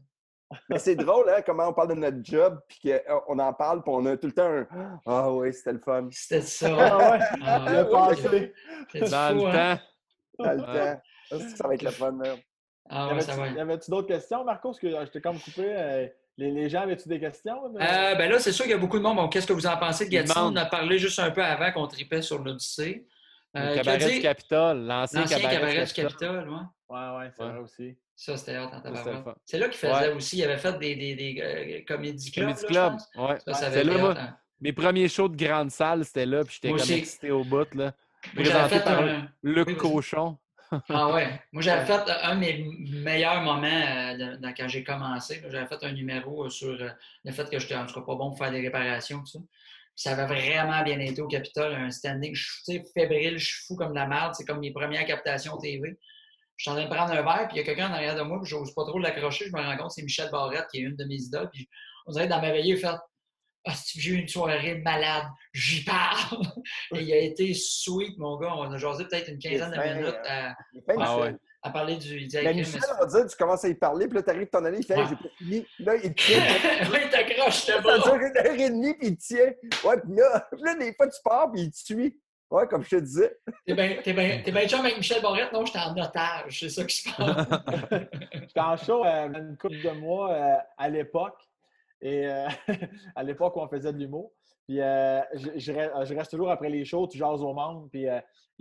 Mais c'est drôle, hein, comment on parle de notre job, puis qu'on en parle, puis on a tout le temps un (gasps) Ah oui, c'était le fun. C'était ça. (laughs) Ah ouais. Ah, Le ouais. passé. C'est Dans fou, le hein? temps. Dans le Ouais. temps. Ça, c'est que ça va être le fun, même. Ah Y ouais, ça va. avait-tu y avait-tu d'autres questions, Marco? Parce que euh, je t'ai comme coupé. euh, les, les gens, avaient-tu des questions? Euh, ben là, c'est sûr qu'il y a beaucoup de monde. Bon, qu'est-ce que vous en pensez de Gatineau? On a parlé juste un peu avant qu'on tripait sur l'Odyssée. Le Euh, cabaret du Capitole. L'ancien L'ancien cabaret, cabaret du Capitole. Capitole, ouais. Ouais, ouais, c'est Ouais. vrai aussi. Ça, c'était hâte en. C'est là qu'il faisait Ouais. aussi. Il avait fait des, des, des euh, comédie clubs. Comedy Club. Ouais. Ça, ça avait là, moi, hein. mes premiers shows de grande salle, c'était là, puis j'étais comme excité au bout. Là. Moi, j'avais Présenté fait par un. Luc Oui. Cochon. (laughs) Ah ouais. Moi, j'avais fait un de mes meilleurs moments euh, de- de- quand j'ai commencé. J'avais fait un numéro sur euh, le fait que j'étais en tout cas pas bon pour faire des réparations, tout ça. Ça avait vraiment bien été au Capitole, un standing. Je suis tu sais, fébrile, je suis fou comme de la merde. C'est comme mes premières captations TV. Je suis en train de prendre un verre, puis il y a quelqu'un en arrière de moi, puis j'ose pas trop l'accrocher. Je me rends compte, c'est Michel Barrette, qui est une de mes idoles. Puis on dirait dans ma veillée, il fait Ah, si j'ai eu une soirée malade, j'y parle. (laughs) Et il a été sweet, mon gars. On a jasé peut-être une quinzaine de minutes hein. à, Il Ah ouais. À parler du. Mais Hey, Michel, on va dire, tu commences à y parler, puis là, tu arrives ton année, il fait Ouais. j'ai pas fini. Là, il te tient. (laughs) oui, il t'accroche le Ça dure une heure et demie, puis il te tient. Ouais, puis là, (laughs) là, des fois, tu pars, puis il te suit. Ouais, comme je te disais. T'es bien t'es ben, t'es ben chum avec Michel Barrette? Non, j'étais en otage. C'est ça qui se passe. (laughs) J'étais en show euh, une couple de mois euh, à l'époque. Et euh, à l'époque où on faisait de l'humour. Puis euh, je, je re- je reste toujours après les shows, tu jases au monde. Puis y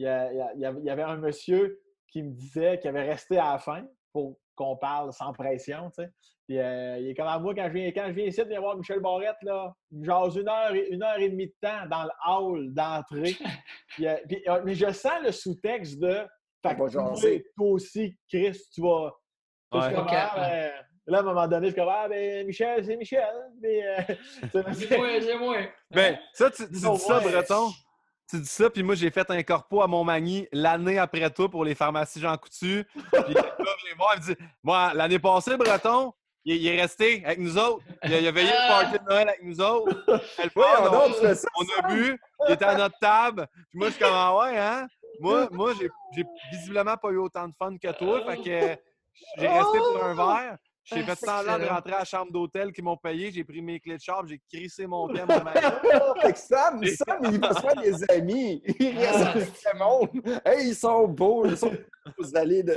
y il y avait un monsieur qui me disait qu'il avait resté à la fin pour qu'on parle sans pression. tu sais. Puis euh, il est comme à moi quand je viens, quand je viens ici de venir voir Michel Barrette, là, il me jase une heure, et- une heure et demie de temps dans le hall d'entrée. (laughs) Puis, euh, puis, euh, mais je sens le sous-texte de fait que toi, aussi, Chris, tu vas. Ouais. ah, ouais. ben, là, à un moment donné, je suis comme, ah, ben, Michel, c'est Michel. Euh, C'est moi, c'est moi. Ben, ça, tu, tu dis ça, ouais. Breton? Tu dis ça, puis moi, j'ai fait un corpo à Montmagny l'année après toi pour les pharmacies Jean Coutu. Puis le gars vient me voir, il me dit Moi, l'année passée, Breton, il, il est resté avec nous autres. Il a, il a veillé le party de Noël avec nous autres. Le Oui, on, on, a, ça. bu, il était à notre table. Puis moi, je suis comme Ah ouais, hein? Moi, moi j'ai j'ai visiblement pas eu autant de fun que toi. Fait que j'ai resté pour un verre. J'ai fait semblant de rentrer à la chambre d'hôtel qu'ils m'ont payé. J'ai pris mes clés de chambre, j'ai crissé mon (laughs) camp. Fait que Sam, Sam, il va se faire des amis. Il reste Ah. avec le monde. Hey, ils sont beaux. Ils sont vous allez de.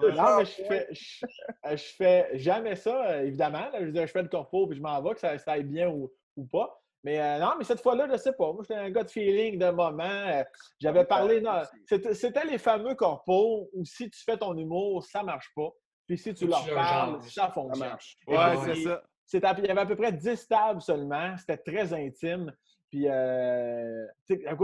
non, mais je fais, je, euh, je fais jamais ça, euh, évidemment. là. je veux dire, je fais le corpo puis je m'en vais, que ça, ça aille bien ou, ou pas. Mais euh, non, mais cette fois-là, je sais pas. Moi, j'étais un gars de feeling, de moment. J'avais parlé. non, C'était c'était les fameux corpos où si tu fais ton humour, ça marche pas. Puis si tu leur parles, ça fonctionne. Ouais, c'est ça. Il y avait à peu près 10 tables seulement. C'était très intime. Puis, euh,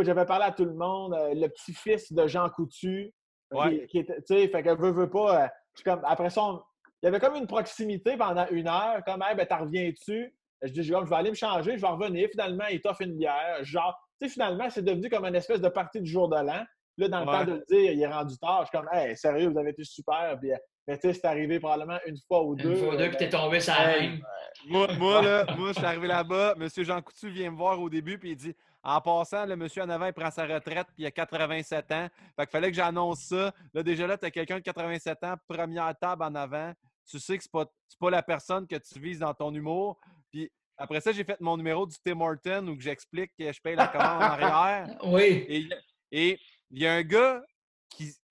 j'avais parlé à tout le monde. euh, le petit-fils de Jean Coutu, Ouais. qui, tu sais, fait que veut, veut pas. euh, je suis comme, après ça, on- il y avait comme une proximité pendant une heure. Comme, hey, ben, t'en reviens-tu? Je dis, je vais aller me changer, je vais revenir. Finalement, il t'offre une bière. Genre, tu sais, finalement, c'est devenu comme une espèce de partie du jour de l'an. Là, dans le Ouais. temps de le dire, il est rendu tard. Je suis comme, hey, sérieux, vous avez été super. Puis, euh, mais tu sais, c'est arrivé probablement une fois ou deux. Une fois ou deux, euh, puis t'es tombé sur la même. Moi, moi, là, (laughs) moi, je suis arrivé là-bas. Monsieur Jean Coutu vient me voir au début, puis il dit En passant, le monsieur en avant, il prend sa retraite, puis il a 87 ans. Fait qu'il fallait que j'annonce ça. Là, déjà là, tu as quelqu'un de 87 ans, première table en avant. Tu sais que c'est pas, c'est pas la personne que tu vises dans ton humour. Puis après ça, j'ai fait mon numéro du Tim Horton où que j'explique que je paye la commande en arrière. (laughs) Oui. Et il y a un gars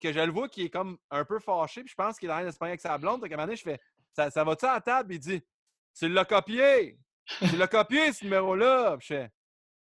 que je le vois qui est comme un peu fâché, puis je pense qu'il est en train de se avec sa blonde. Donc, à un je fais Ça, ça va-tu à la table? Il dit Tu l'as copié! Tu l'as copié, ce numéro-là! Je fais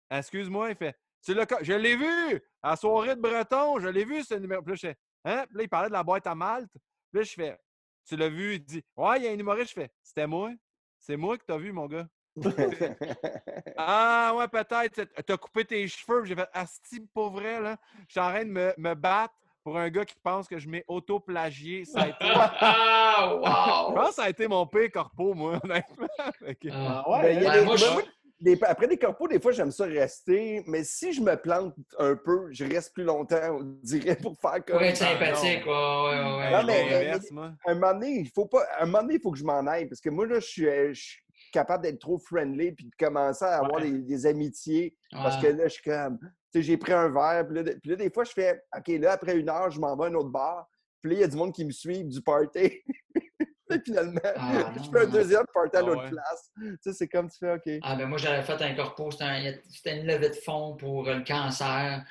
Excuse-moi, il fait Tu l'as Je l'ai vu! À la soirée de Breton, je l'ai vu, ce numéro. Puis là, je fais Hein? Puis là, il parlait de la boîte à Malte. Puis là, je fais Tu l'as vu? Il dit Ouais, il y a un humoriste. Je fais C'était moi. C'est moi que t'as vu, mon gars. (laughs) Ah, ouais, peut-être. T'as coupé tes cheveux. puis J'ai fait Asti, pas vrai, là. Je suis en train de me, me battre pour un gars qui pense que je m'ai auto-plagié. Ça a été- Ah, (laughs) Je wow! pense que ça a été mon pire corpo, moi, (laughs) honnêtement. Ah, Ah ouais, Ben, y a Ben, des- moi, je- moi, des- après des corpos, des fois, j'aime ça rester, mais si je me plante un peu, je reste plus longtemps, on dirait, pour faire comme. Pour être Ah, sympathique, ouais, ouais, ouais. Non, je mais- moi. un moment donné, il faut pas. Un moment donné, il faut que je m'en aille. Parce que moi, là, je suis, euh, je suis capable d'être trop friendly puis de commencer à avoir Ouais. des, des amitiés. Parce que là, je suis comme. Tu sais, j'ai pris un verre. Puis là, là, des fois, je fais OK, là, après une heure, je m'en vais à un autre bar. Puis là, il y a du monde qui me suit du party. (laughs) Et finalement, Ah, je fais un non. deuxième party à Ah l'autre ouais. place. Tu sais, c'est comme tu fais OK. Ah, ben moi, j'avais fait un corpo, c'était un- c'était une levée de fonds pour euh, le cancer.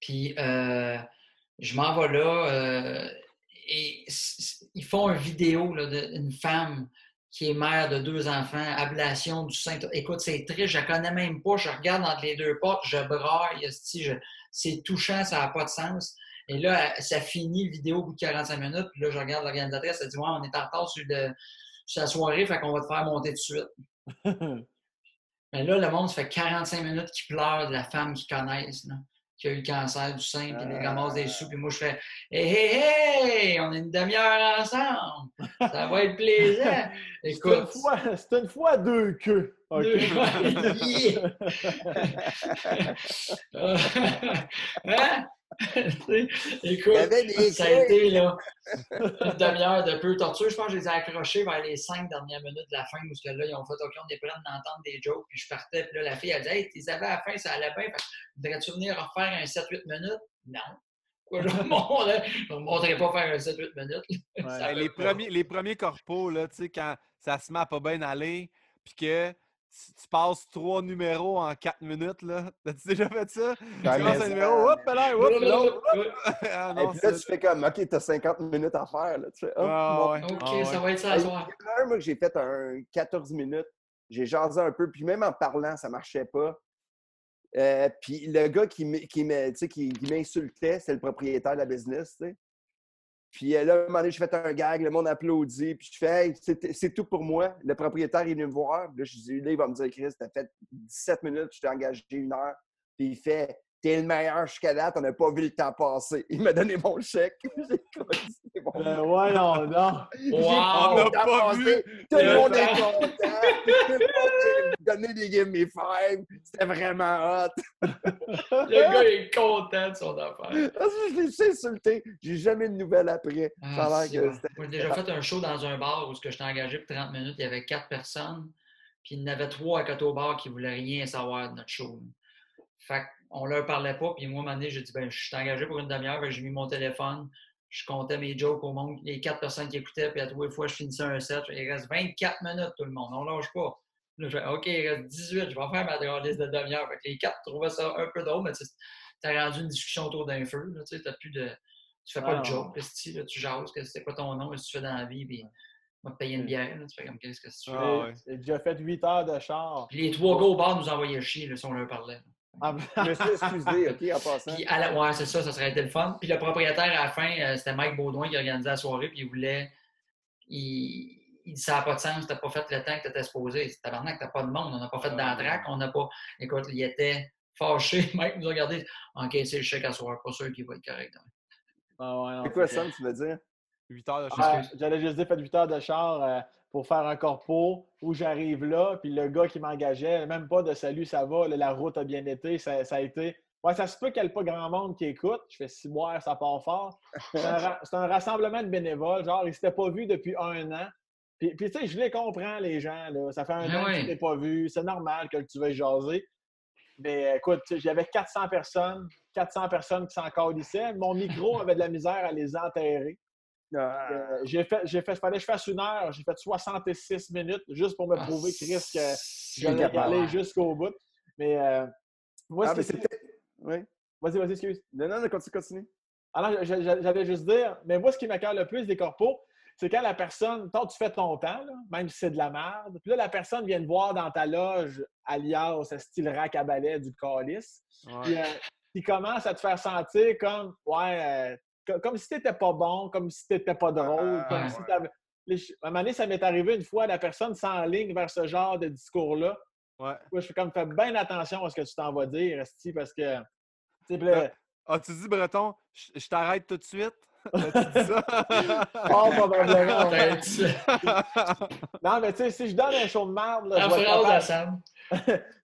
Puis, euh, je m'en vais là euh, et ils font une vidéo là, d'une femme qui est mère de deux enfants, ablation du sein. Écoute, c'est triste, je la connais même pas. Je regarde entre les deux portes, je braille, c'est touchant, ça n'a pas de sens. Et là, ça finit la vidéo au bout de 45 minutes. Puis là, je regarde l'organisatrice, elle dit Ouais, on est en retard sur, le- sur la soirée, fait qu'on va te faire monter tout de suite. (laughs) Mais là, le monde, ça fait 45 minutes qu'ils pleurent de la femme qu'ils connaissent, là, qui a eu le cancer du sein, puis les ramasse des sous. Puis moi, je fais Hey, hey, hey, on est une demi-heure ensemble. Ça va être plaisant. (laughs) C'est une, Écoute. fois, c'est une fois deux queues. Deux- (laughs) (laughs) hein? (laughs) Il y Écoute, avait des ça a été là, (laughs) une demi-heure de peu torture. Je pense que je les ai accrochés vers les cinq dernières minutes de la fin où ce que là, ils ont fait OK, on est prêts d'entendre des jokes. Puis je partais, puis là, la fille, elle dit Hey, tu avais à la fin, ça allait bien. Voudrais-tu venir refaire un 7-8 minutes? Non. Quoi, je ne me montrerai pas faire un 7-8 minutes. Les, premiers, les premiers corpos, là, tu sais, quand ça se met à pas bien aller, puis que tu, tu passes trois numéros en quatre minutes, là. (laughs) T'as-tu déjà fait ça? Tu mais un numéro, hop, là, hop, l'autre. (laughs) Ah, Et puis là, tu fais comme OK, t'as 50 minutes à faire. Là. Tu fais, oh, Ah, ouais. OK, Ah, ouais. ça va être ça ce soir. Il y en a un, moi, que j'ai fait un 14 minutes. J'ai jasé un peu, puis même en parlant, ça marchait pas. Euh, puis le gars qui, m- qui, me- tu sais, qui, qui m'insultait, c'est le propriétaire de la business. tu sais. Puis euh, là, un moment donné, j'ai fait un gag, le monde applaudit, puis je fais c'est tout pour moi. Le propriétaire est venu me voir. Là, je dis, là, il va me dire, Chris, t'as fait 17 minutes, je t'ai engagé une heure. Puis il fait T'es le meilleur jusqu'à date, on n'a pas vu le temps passer. Il m'a donné mon chèque. (laughs) J'ai dit, C'est bon. Euh, ouais, non, non. (laughs) Wow! vu On n'a pas passer. Tout le monde est content. (laughs) Tout le monde donné des give me five. C'était vraiment hot. Le gars est content de son affaire. Parce que je l'ai insulté. J'ai jamais de nouvelles après. Ah, que Moi, j'ai déjà fait un show dans un bar où je t'ai engagé pour 30 minutes. Il y avait quatre personnes. Puis il y en avait trois à côté au bar qui ne voulaient rien savoir de notre show. Fait qu'on leur parlait pas. Puis moi, à un moment donné, j'ai dit ben, je suis engagé pour une demi-heure. J'ai mis mon téléphone. je comptais mes jokes au monde, les quatre personnes qui écoutaient, puis à trois fois, je finissais un set. Il reste 24 minutes, tout le monde. On lâche pas. Là, je fais, OK, il reste 18, je vais faire ma liste de demi-heure. les quatre trouvaient ça un peu drôle, mais tu as rendu une discussion autour d'un feu. Là, tu plus de. Tu fais pas de joke, là, tu jases, que c'est quoi ton nom, qu'est-ce que tu fais dans la vie, puis on va te payer une bière. Là, tu fais comme qu'est-ce que tu fais? Ah, J'ai déjà fait 8 heures de char. Puis les trois gars au bar nous envoyaient chier là, si on leur parlait. Ah, je me suis excusé, OK, en passant. Puis à la... Ouais, c'est ça, ça serait été le fun. Puis le propriétaire, à la fin, euh, c'était Mike Baudouin qui organisait la soirée, puis il voulait. Il, il ça n'a pas de sens, tu n'as pas fait le temps que tu étais supposé. C'est tabarnak, tu n'as pas de monde, on n'a pas fait d'entraque, on n'a pas. Écoute, il était fâché, (laughs) Mike nous a regardé. OK, c'est le chèque à soir, pas sûr qu'il va être correct. Ah ouais, c'est quoi ça, tu veux dire? 8 heures de char. Ah, j'allais juste dire, fait 8 heures de char euh, pour faire un corpo où j'arrive là, puis le gars qui m'engageait, même pas de salut, ça va, la route a bien été, ça, a été. Ouais, ça se peut qu'il n'y ait pas grand monde qui écoute. Je fais six mois, ça part fort. C'est un, rassemblement de bénévoles. Genre, ils ne s'étaient pas vus depuis un an. Puis, puis tu sais, je les comprends, les gens. Là. Ça fait un ben an que tu ne pas vu. C'est normal que tu veuilles jaser. Mais écoute, j'avais 400 personnes, 400 personnes qui s'en lycée. Mon micro avait de la misère à les enterrer. Ah. Euh, j'ai fait, j'ai fait, fallait que je fasse une heure, j'ai fait 66 minutes juste pour me ah, prouver, Chris, que j'allais aller jusqu'au bout. Mais euh, moi, ah, c'était. Oui. Vas-y, vas-y, excuse. Non, non, continue, continue. Alors, j'allais juste dire, mais moi, ce qui m'accorde le plus des corpos, c'est quand la personne, toi, tu fais ton temps, même si c'est de la merde, puis là, la personne vient te voir dans ta loge, alias, style rack à balai du calice, puis, euh, il commence à te faire sentir comme, ouais, comme si t'étais pas bon, comme si t'étais pas drôle, comme si À un moment donné, ça m'est arrivé une fois, la personne s'enligne vers ce genre de discours-là. Ouais. je fais comme, fais bien attention à ce que tu t'en vas dire, Esti, parce que. As-tu dit, Breton, je t'arrête tout de suite? (laughs) (laughs) Oh, probablement. (laughs) non, mais tu sais, si je donne un show de merde. Là,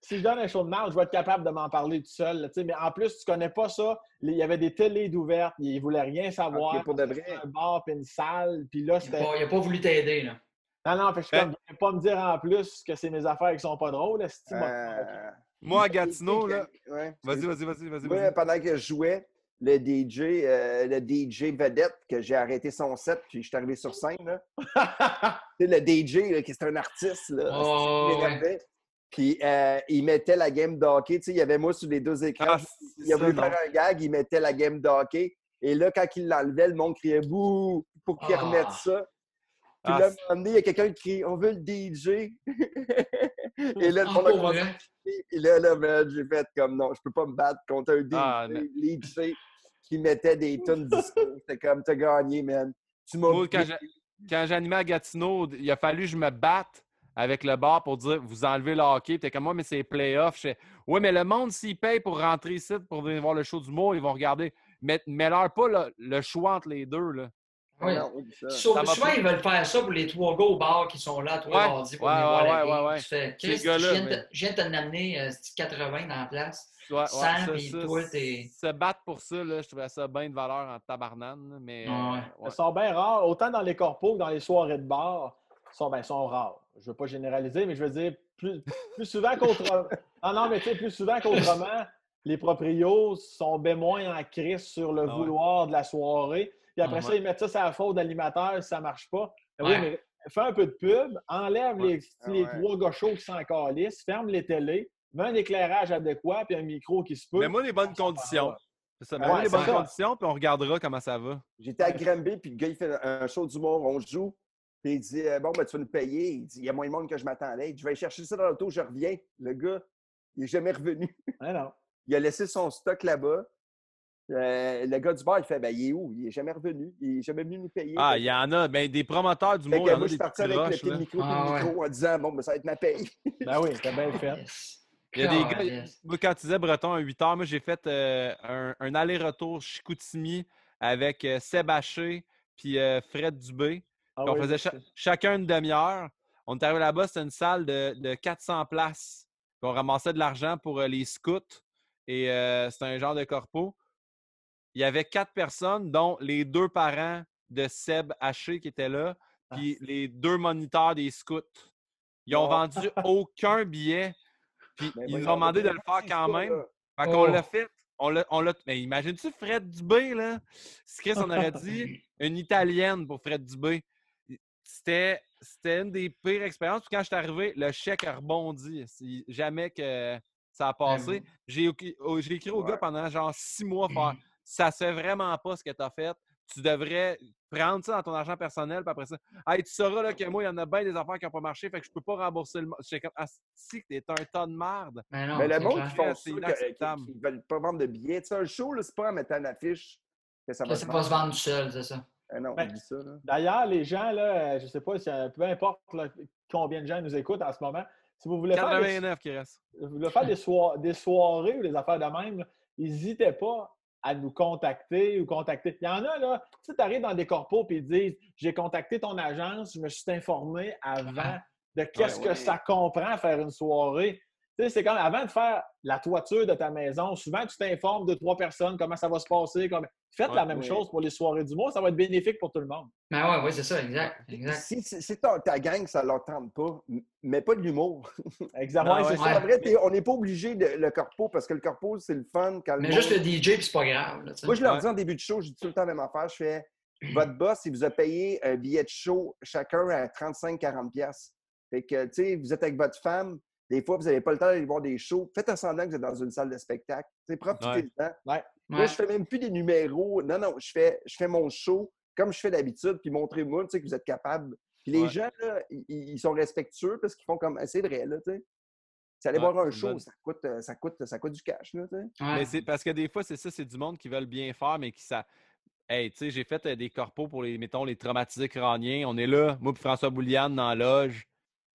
si je donne un show de merde, je vais être capable de m'en parler tout seul. mais en plus, tu connais pas ça. Il y avait des télés d'ouvertes. Il ne voulait rien savoir. Okay, pour de vrai. Un bar puis une salle. Puis là, il n'a pas, voulu t'aider. là. Non, non, je ne vais pas me dire en plus que c'est mes affaires qui sont pas drôles. Euh... Moi, à Gatineau, là. Vas-y, vas-y, vas-y. Vas Moi, pendant que je jouais, le DJ, euh, le DJ vedette, que j'ai arrêté son set, puis je suis arrivé sur scène. Là. (laughs) le DJ, qui est un artiste, là, oh, puis euh, il mettait la game d'hockey. Tu sais, il y avait moi sur les deux écrans. Ah, il a voulu faire un gag, il mettait la game d'hockey. Et là, quand il l'enlevait, le monde criait bouh pour qu'il remette ah. ça. Puis là, à un moment donné, il y a quelqu'un qui crie On veut le DJ. (laughs) et là, le monde a commencé Et là, là j'ai fait comme non, je peux pas me battre contre un DJ, ah, DJ qui mettait des (laughs) tonnes de C'était comme t'as gagné, man. Tu m'as. Quand j'animais à Gatineau, il a fallu que je me batte avec le bar pour dire vous enlevez le hockey. T'es comme moi, mais c'est playoff. Oui, mais le monde, s'il paye pour rentrer ici pour venir voir le show du mot, ils vont regarder. Mais, mais leur pas le, choix entre les deux. Là. Oui. souvent, ils veulent faire ça pour les trois gars au bar qui sont là, trois mardis pour venir voir la game. Tu fais, je viens de t'amener euh, 80 dans la place. Ouais, 100, Se battre pour ça, là, je trouvais ça bien de valeur en tabarnane. Mais, Ils sont bien rares, autant dans les corpos que dans les soirées de bar. Ils sont, ben, sont rares je ne veux pas généraliser, mais je veux dire, plus, souvent qu'autrement. (laughs) non, non, mais tu sais, plus souvent qu'autrement, les proprios sont bien moins en crise sur le ah vouloir de la soirée. Puis après ça, ils mettent ça sur la faute d'animateur si ça ne marche pas. Oui, mais fais un peu de pub, enlève les, ah les trois gauchos qui sont en calice, ferme les télés, mets un éclairage adéquat puis un micro qui se peut. Mets-moi les bonnes conditions. Ça, mets-moi les bonnes conditions, puis on regardera comment ça va. J'étais à Granby, puis le gars, il fait un show d'humour, on joue. Puis il dit euh, Bon, ben, tu vas nous payer. Il dit Il y a moins de monde que je m'attendais. Je vais chercher ça dans l'auto, je reviens. Le gars, il n'est jamais revenu. non. Il a laissé son stock là-bas. Euh, le gars du bar, il fait Ben, il est où? Il n'est jamais revenu. Il n'est jamais venu nous payer. Ah, il y en a. Ben, des promoteurs du monde. Moi, je suis parti avec le petit micro, ah, micro en disant Bon, ben, ça va être ma paye. (laughs) ben oui, c'est bien fait. Il y a des gars, moi, quand tu disais Breton à 8 heures, moi, j'ai fait euh, un, aller-retour Chicoutimi avec Seb Haché puis Fred Dubé. Ah on faisait chacun une demi-heure. On est arrivé là-bas, c'était une salle de, 400 places. on ramassait de l'argent pour euh, les scouts et euh, c'était un genre de corpo. Il y avait quatre personnes, dont les deux parents de Seb Haché qui étaient là, ah, puis les deux moniteurs des scouts. Ils n'ont vendu (laughs) aucun billet. Puis ben ils nous ont demandé de le faire quand même. Fait qu'on l'a oh. fait. on l'a, on l'a- mais imagine-tu Fred Dubé, là? Si Chris, on aurait dit (laughs) une Italienne pour Fred Dubé. C'était, c'était une des pires expériences. Puis quand je suis arrivé, le chèque a rebondi. C'est jamais que ça a passé. J'ai, écrit- oh, j'ai écrit au Ouais. gars pendant genre six mois faire (clears throat) ça se fait vraiment pas ce que tu as fait. Tu devrais prendre ça dans ton argent personnel, puis après ça, hey, tu sauras là, que moi, il y en a bien des affaires qui n'ont pas marché, fait que je peux pas rembourser le. J'étais comme, ah, si, t'es un tas de merde. Mais non, Mais le c'est monde qui font C'est ça, qui ne veulent pas vendre de billets. Tu sais, un show, c'est pas en mettant une affiche que ça va Que se ça vendre. se vendre tout seul, c'est ça. Non, Ben. Là. D'ailleurs, les gens, là, je ne sais pas, si, euh, peu importe là, combien de gens nous écoutent en ce moment, si vous voulez faire des, 89 qui reste. vous voulez faire des, soi- des soirées ou des affaires de même, n'hésitez pas à nous contacter ou contacter. Il y en a, là, tu sais, tu arrives dans des corpos et ils disent J'ai contacté ton agence, je me suis informé avant de qu'est-ce Ouais, que ça comprend faire une soirée. Tu sais, c'est comme avant de faire la toiture de ta maison, souvent tu t'informes de trois personnes comment ça va se passer. Comme... Faites la Ouais, même ouais. chose pour les soirées du mois, ça va être bénéfique pour tout le monde. Mais ouais, ouais, c'est ça, exact. exact. Si, si, si ta, ta gang, ça ne leur tente pas, mais pas de l'humour. (laughs) Exactement. Ah c'est ouais. ça. Ouais. En vrai, t'es- on n'est pas obligé de le corpo parce que le corpo, c'est le fun. Quand le Mais monde- juste le DJ, puis c'est pas grave. là. Moi, je leur Ouais. dis en début de show, je dis tout le temps la même affaire. Je fais (clears throat) votre boss, il vous a payé un billet de show chacun à 35-40$. piastres. Fait que, tu sais, vous êtes avec votre femme, des fois, vous n'avez pas le temps d'aller voir des shows. Faites un semblant que vous êtes dans une salle de spectacle. Tu sais, profitez-en. Moi, Ouais. Je fais même plus des numéros. Non, non, je fais, je fais mon show comme je fais d'habitude, puis montrez-moi tu sais, que vous êtes capable. Puis les Ouais. gens, là, ils, ils sont respectueux parce qu'ils font comme. Ah, C'est vrai, là, tu sais. Aller Ouais, voir un show, ça coûte, euh, ça, coûte, ça coûte du cash, là, tu sais. Ouais. Mais c'est parce que des fois, c'est ça, c'est du monde qui veulent bien faire, mais qui ça. Hey, tu sais, j'ai fait euh, des corpos pour les, mettons, les traumatisés crâniens. On est là, moi et François Bouliane dans la loge.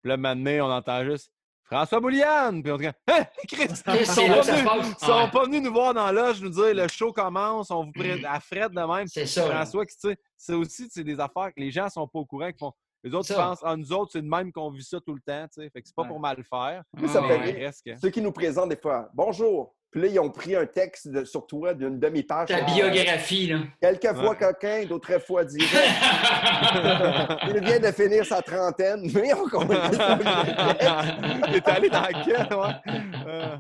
Puis là, maintenant, on entend juste François Bouliane! Puis on dit Hein, Chris! (laughs) Ils sont, là venus, ils sont Ouais. pas venus nous voir dans la loge, nous dire le show commence, on vous prête à Fred de même. C'est ça. François, qui, tu sais, c'est aussi c'est des affaires que les gens sont pas au courant, qui font. Les autres pensent, ah, nous autres, c'est de même qu'on vit ça tout le temps, tu sais. Fait que c'est pas Ouais. pour mal faire. Moi, ça fait rire. Ceux qui nous présentent des fois, bonjour. Puis là, ils ont pris un texte de- sur toi d'une demi-page. Ta Ah, biographie, là. Quelques fois Ouais. coquin, d'autres fois direct. (laughs) Il vient de finir sa trentaine, mais on comprend Il est allé dans quel, ouais. Euh,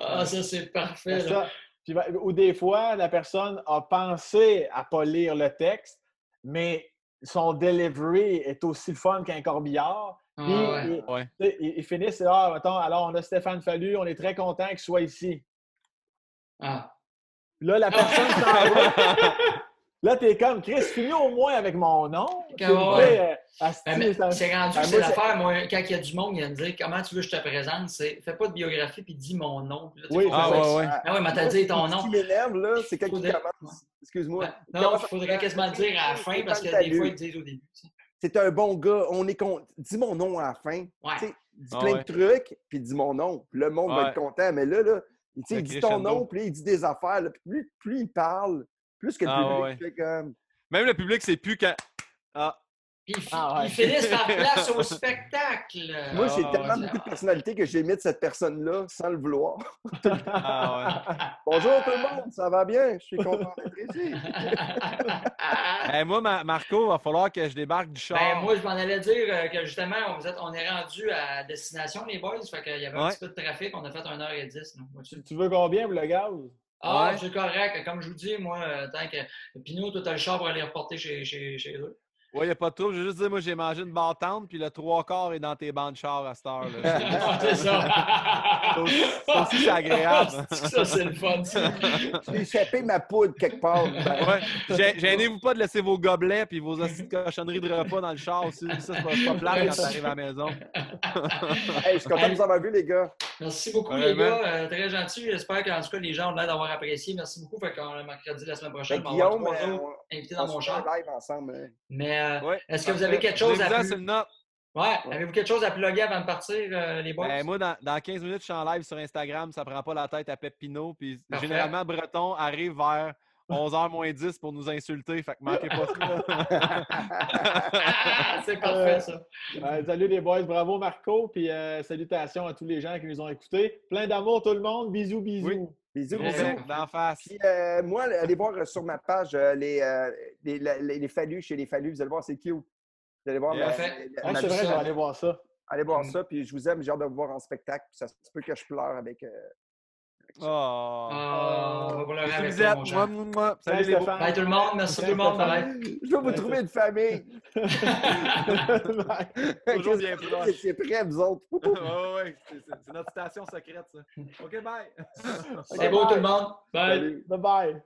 Ah, ça, c'est parfait. Là. ça. Puis, ben, ou des fois, la personne a pensé à pas lire le texte, mais son delivery est aussi fun qu'un corbillard. Ah, Puis, ouais. ils, Ouais. tu sais, ils- ils finissent, ah, mettons, alors on a Stéphane Fallu, on est très content qu'il soit ici. Ah. Là, la personne s'en (laughs) va. Là, t'es comme, Chris, finis au moins avec mon nom. ouais. euh, Ben, ça- c'est rendu que c'est l'affaire, moi, quand il y a du monde, il vient me dire comment tu veux que je te présente, c'est fais pas de biographie puis dis mon nom. Là, Oui, Ah, ouais, ouais. Ah ouais, mais t'as dit ton Ce nom. qui m'énerve, là, c'est quand il commence. Excuse-moi. Il Non, il faudrait quasiment le dire à la (laughs) fin parce que des fois, ils disent au début. C'est un bon gars. On est con... Dis mon nom à la fin. Ouais. Tu sais, dis Ah plein ouais. de trucs, puis dis mon nom. Puis le monde va être content. Mais là, là tu sais, Le il dit ton nom, puis il dit des affaires. là, puis plus, plus il parle, plus que le Ah, public ouais. fait comme. Même le public, c'est plus quand. Ah, Puis ils Ah, ouais. ils finissent par (laughs) place au spectacle. Moi, j'ai Ah, tellement ouais. beaucoup de personnalité que j'ai mis de cette personne-là sans le vouloir. ah (laughs) Bonjour tout le monde, ça va bien? Je suis content d'être ici. Hey, moi, Ma- Marco, il va falloir que je débarque du char. Ben, moi, je m'en allais dire euh, que justement, on, vous êtes- on est rendu à destination, les boys. Fait qu'il y avait un Ouais. petit peu de trafic. On a fait 1h10. là. Vois-tu? Tu veux combien pour le gaz? Ah, Ouais. c'est correct. Comme je vous dis, moi, euh, tant que. Pinot, toi, t'as le char pour aller reporter chez, chez, chez eux. Ouais, il n'y a pas de trouble. Je veux juste dire, moi, j'ai mangé une bâtante, puis le trois quarts est dans tes bancs de char à cette heure. là. (laughs) C'est ça. (laughs) Ça aussi, c'est agréable. (laughs) ça, c'est le fun. ça. J'ai échappé ma poudre quelque part? Ouais. Gê- Gênez-vous pas de laisser vos gobelets puis vos cochonneries de repas dans le char aussi. Ça, c'est pas, c'est pas plate quand t'arrives à la maison. hey, je suis content de vous avoir vu, les gars. Merci beaucoup, Ouais, les gars. Euh, très gentil. J'espère qu'en tout cas, les gens ont l'air d'avoir apprécié. Merci beaucoup. Fait qu'on le mercredi la semaine prochaine, Ben, on va euh, on, invités on dans mon char. un live ensemble. hein. Mais euh, Ouais. est-ce que vous avez quelque chose à plus... note. Ouais, avez-vous quelque chose à plugger avant de partir, euh, les boys? Ben, moi, dans, dans 15 minutes, je suis en live sur Instagram. Ça prend pas la tête à Pep Pinot. Puis Parfait. généralement, Breton arrive vers (laughs) 11h moins 10 pour nous insulter. Fait que manquez pas ça. Ah, c'est parfait, ça. Salut les boys, bravo Marco, puis euh, salutations à tous les gens qui nous ont écoutés. Plein d'amour tout le monde, bisous, bisous. Oui. Bisous, Ouais. bisous. D'en face. Puis, euh, moi, allez voir euh, sur ma page euh, les, euh, les, les, les Fallus chez les Fallus. Vous allez voir, c'est cute. Vous allez voir. Ma- la- Ah, c'est vrai, je vais aller voir ça. Allez voir Mm. ça. Puis je vous aime. J'ai hâte de vous voir en spectacle. Puis ça se peut que je pleure avec, euh, Oh. Merci, Lisette. Jean. Mouah, mouah. Salut les beaux. Bye tout le monde. Merci tout le monde. Bye. Je vais vous trouver une famille. Bye. (laughs) Toujours bien proche. C'est prêt, vous autres. (laughs) ouais, ouais. C'est- notre station secrète, ça. OK, bye. (laughs) C'est beau tout le monde. Bye. Salut. Bye bye.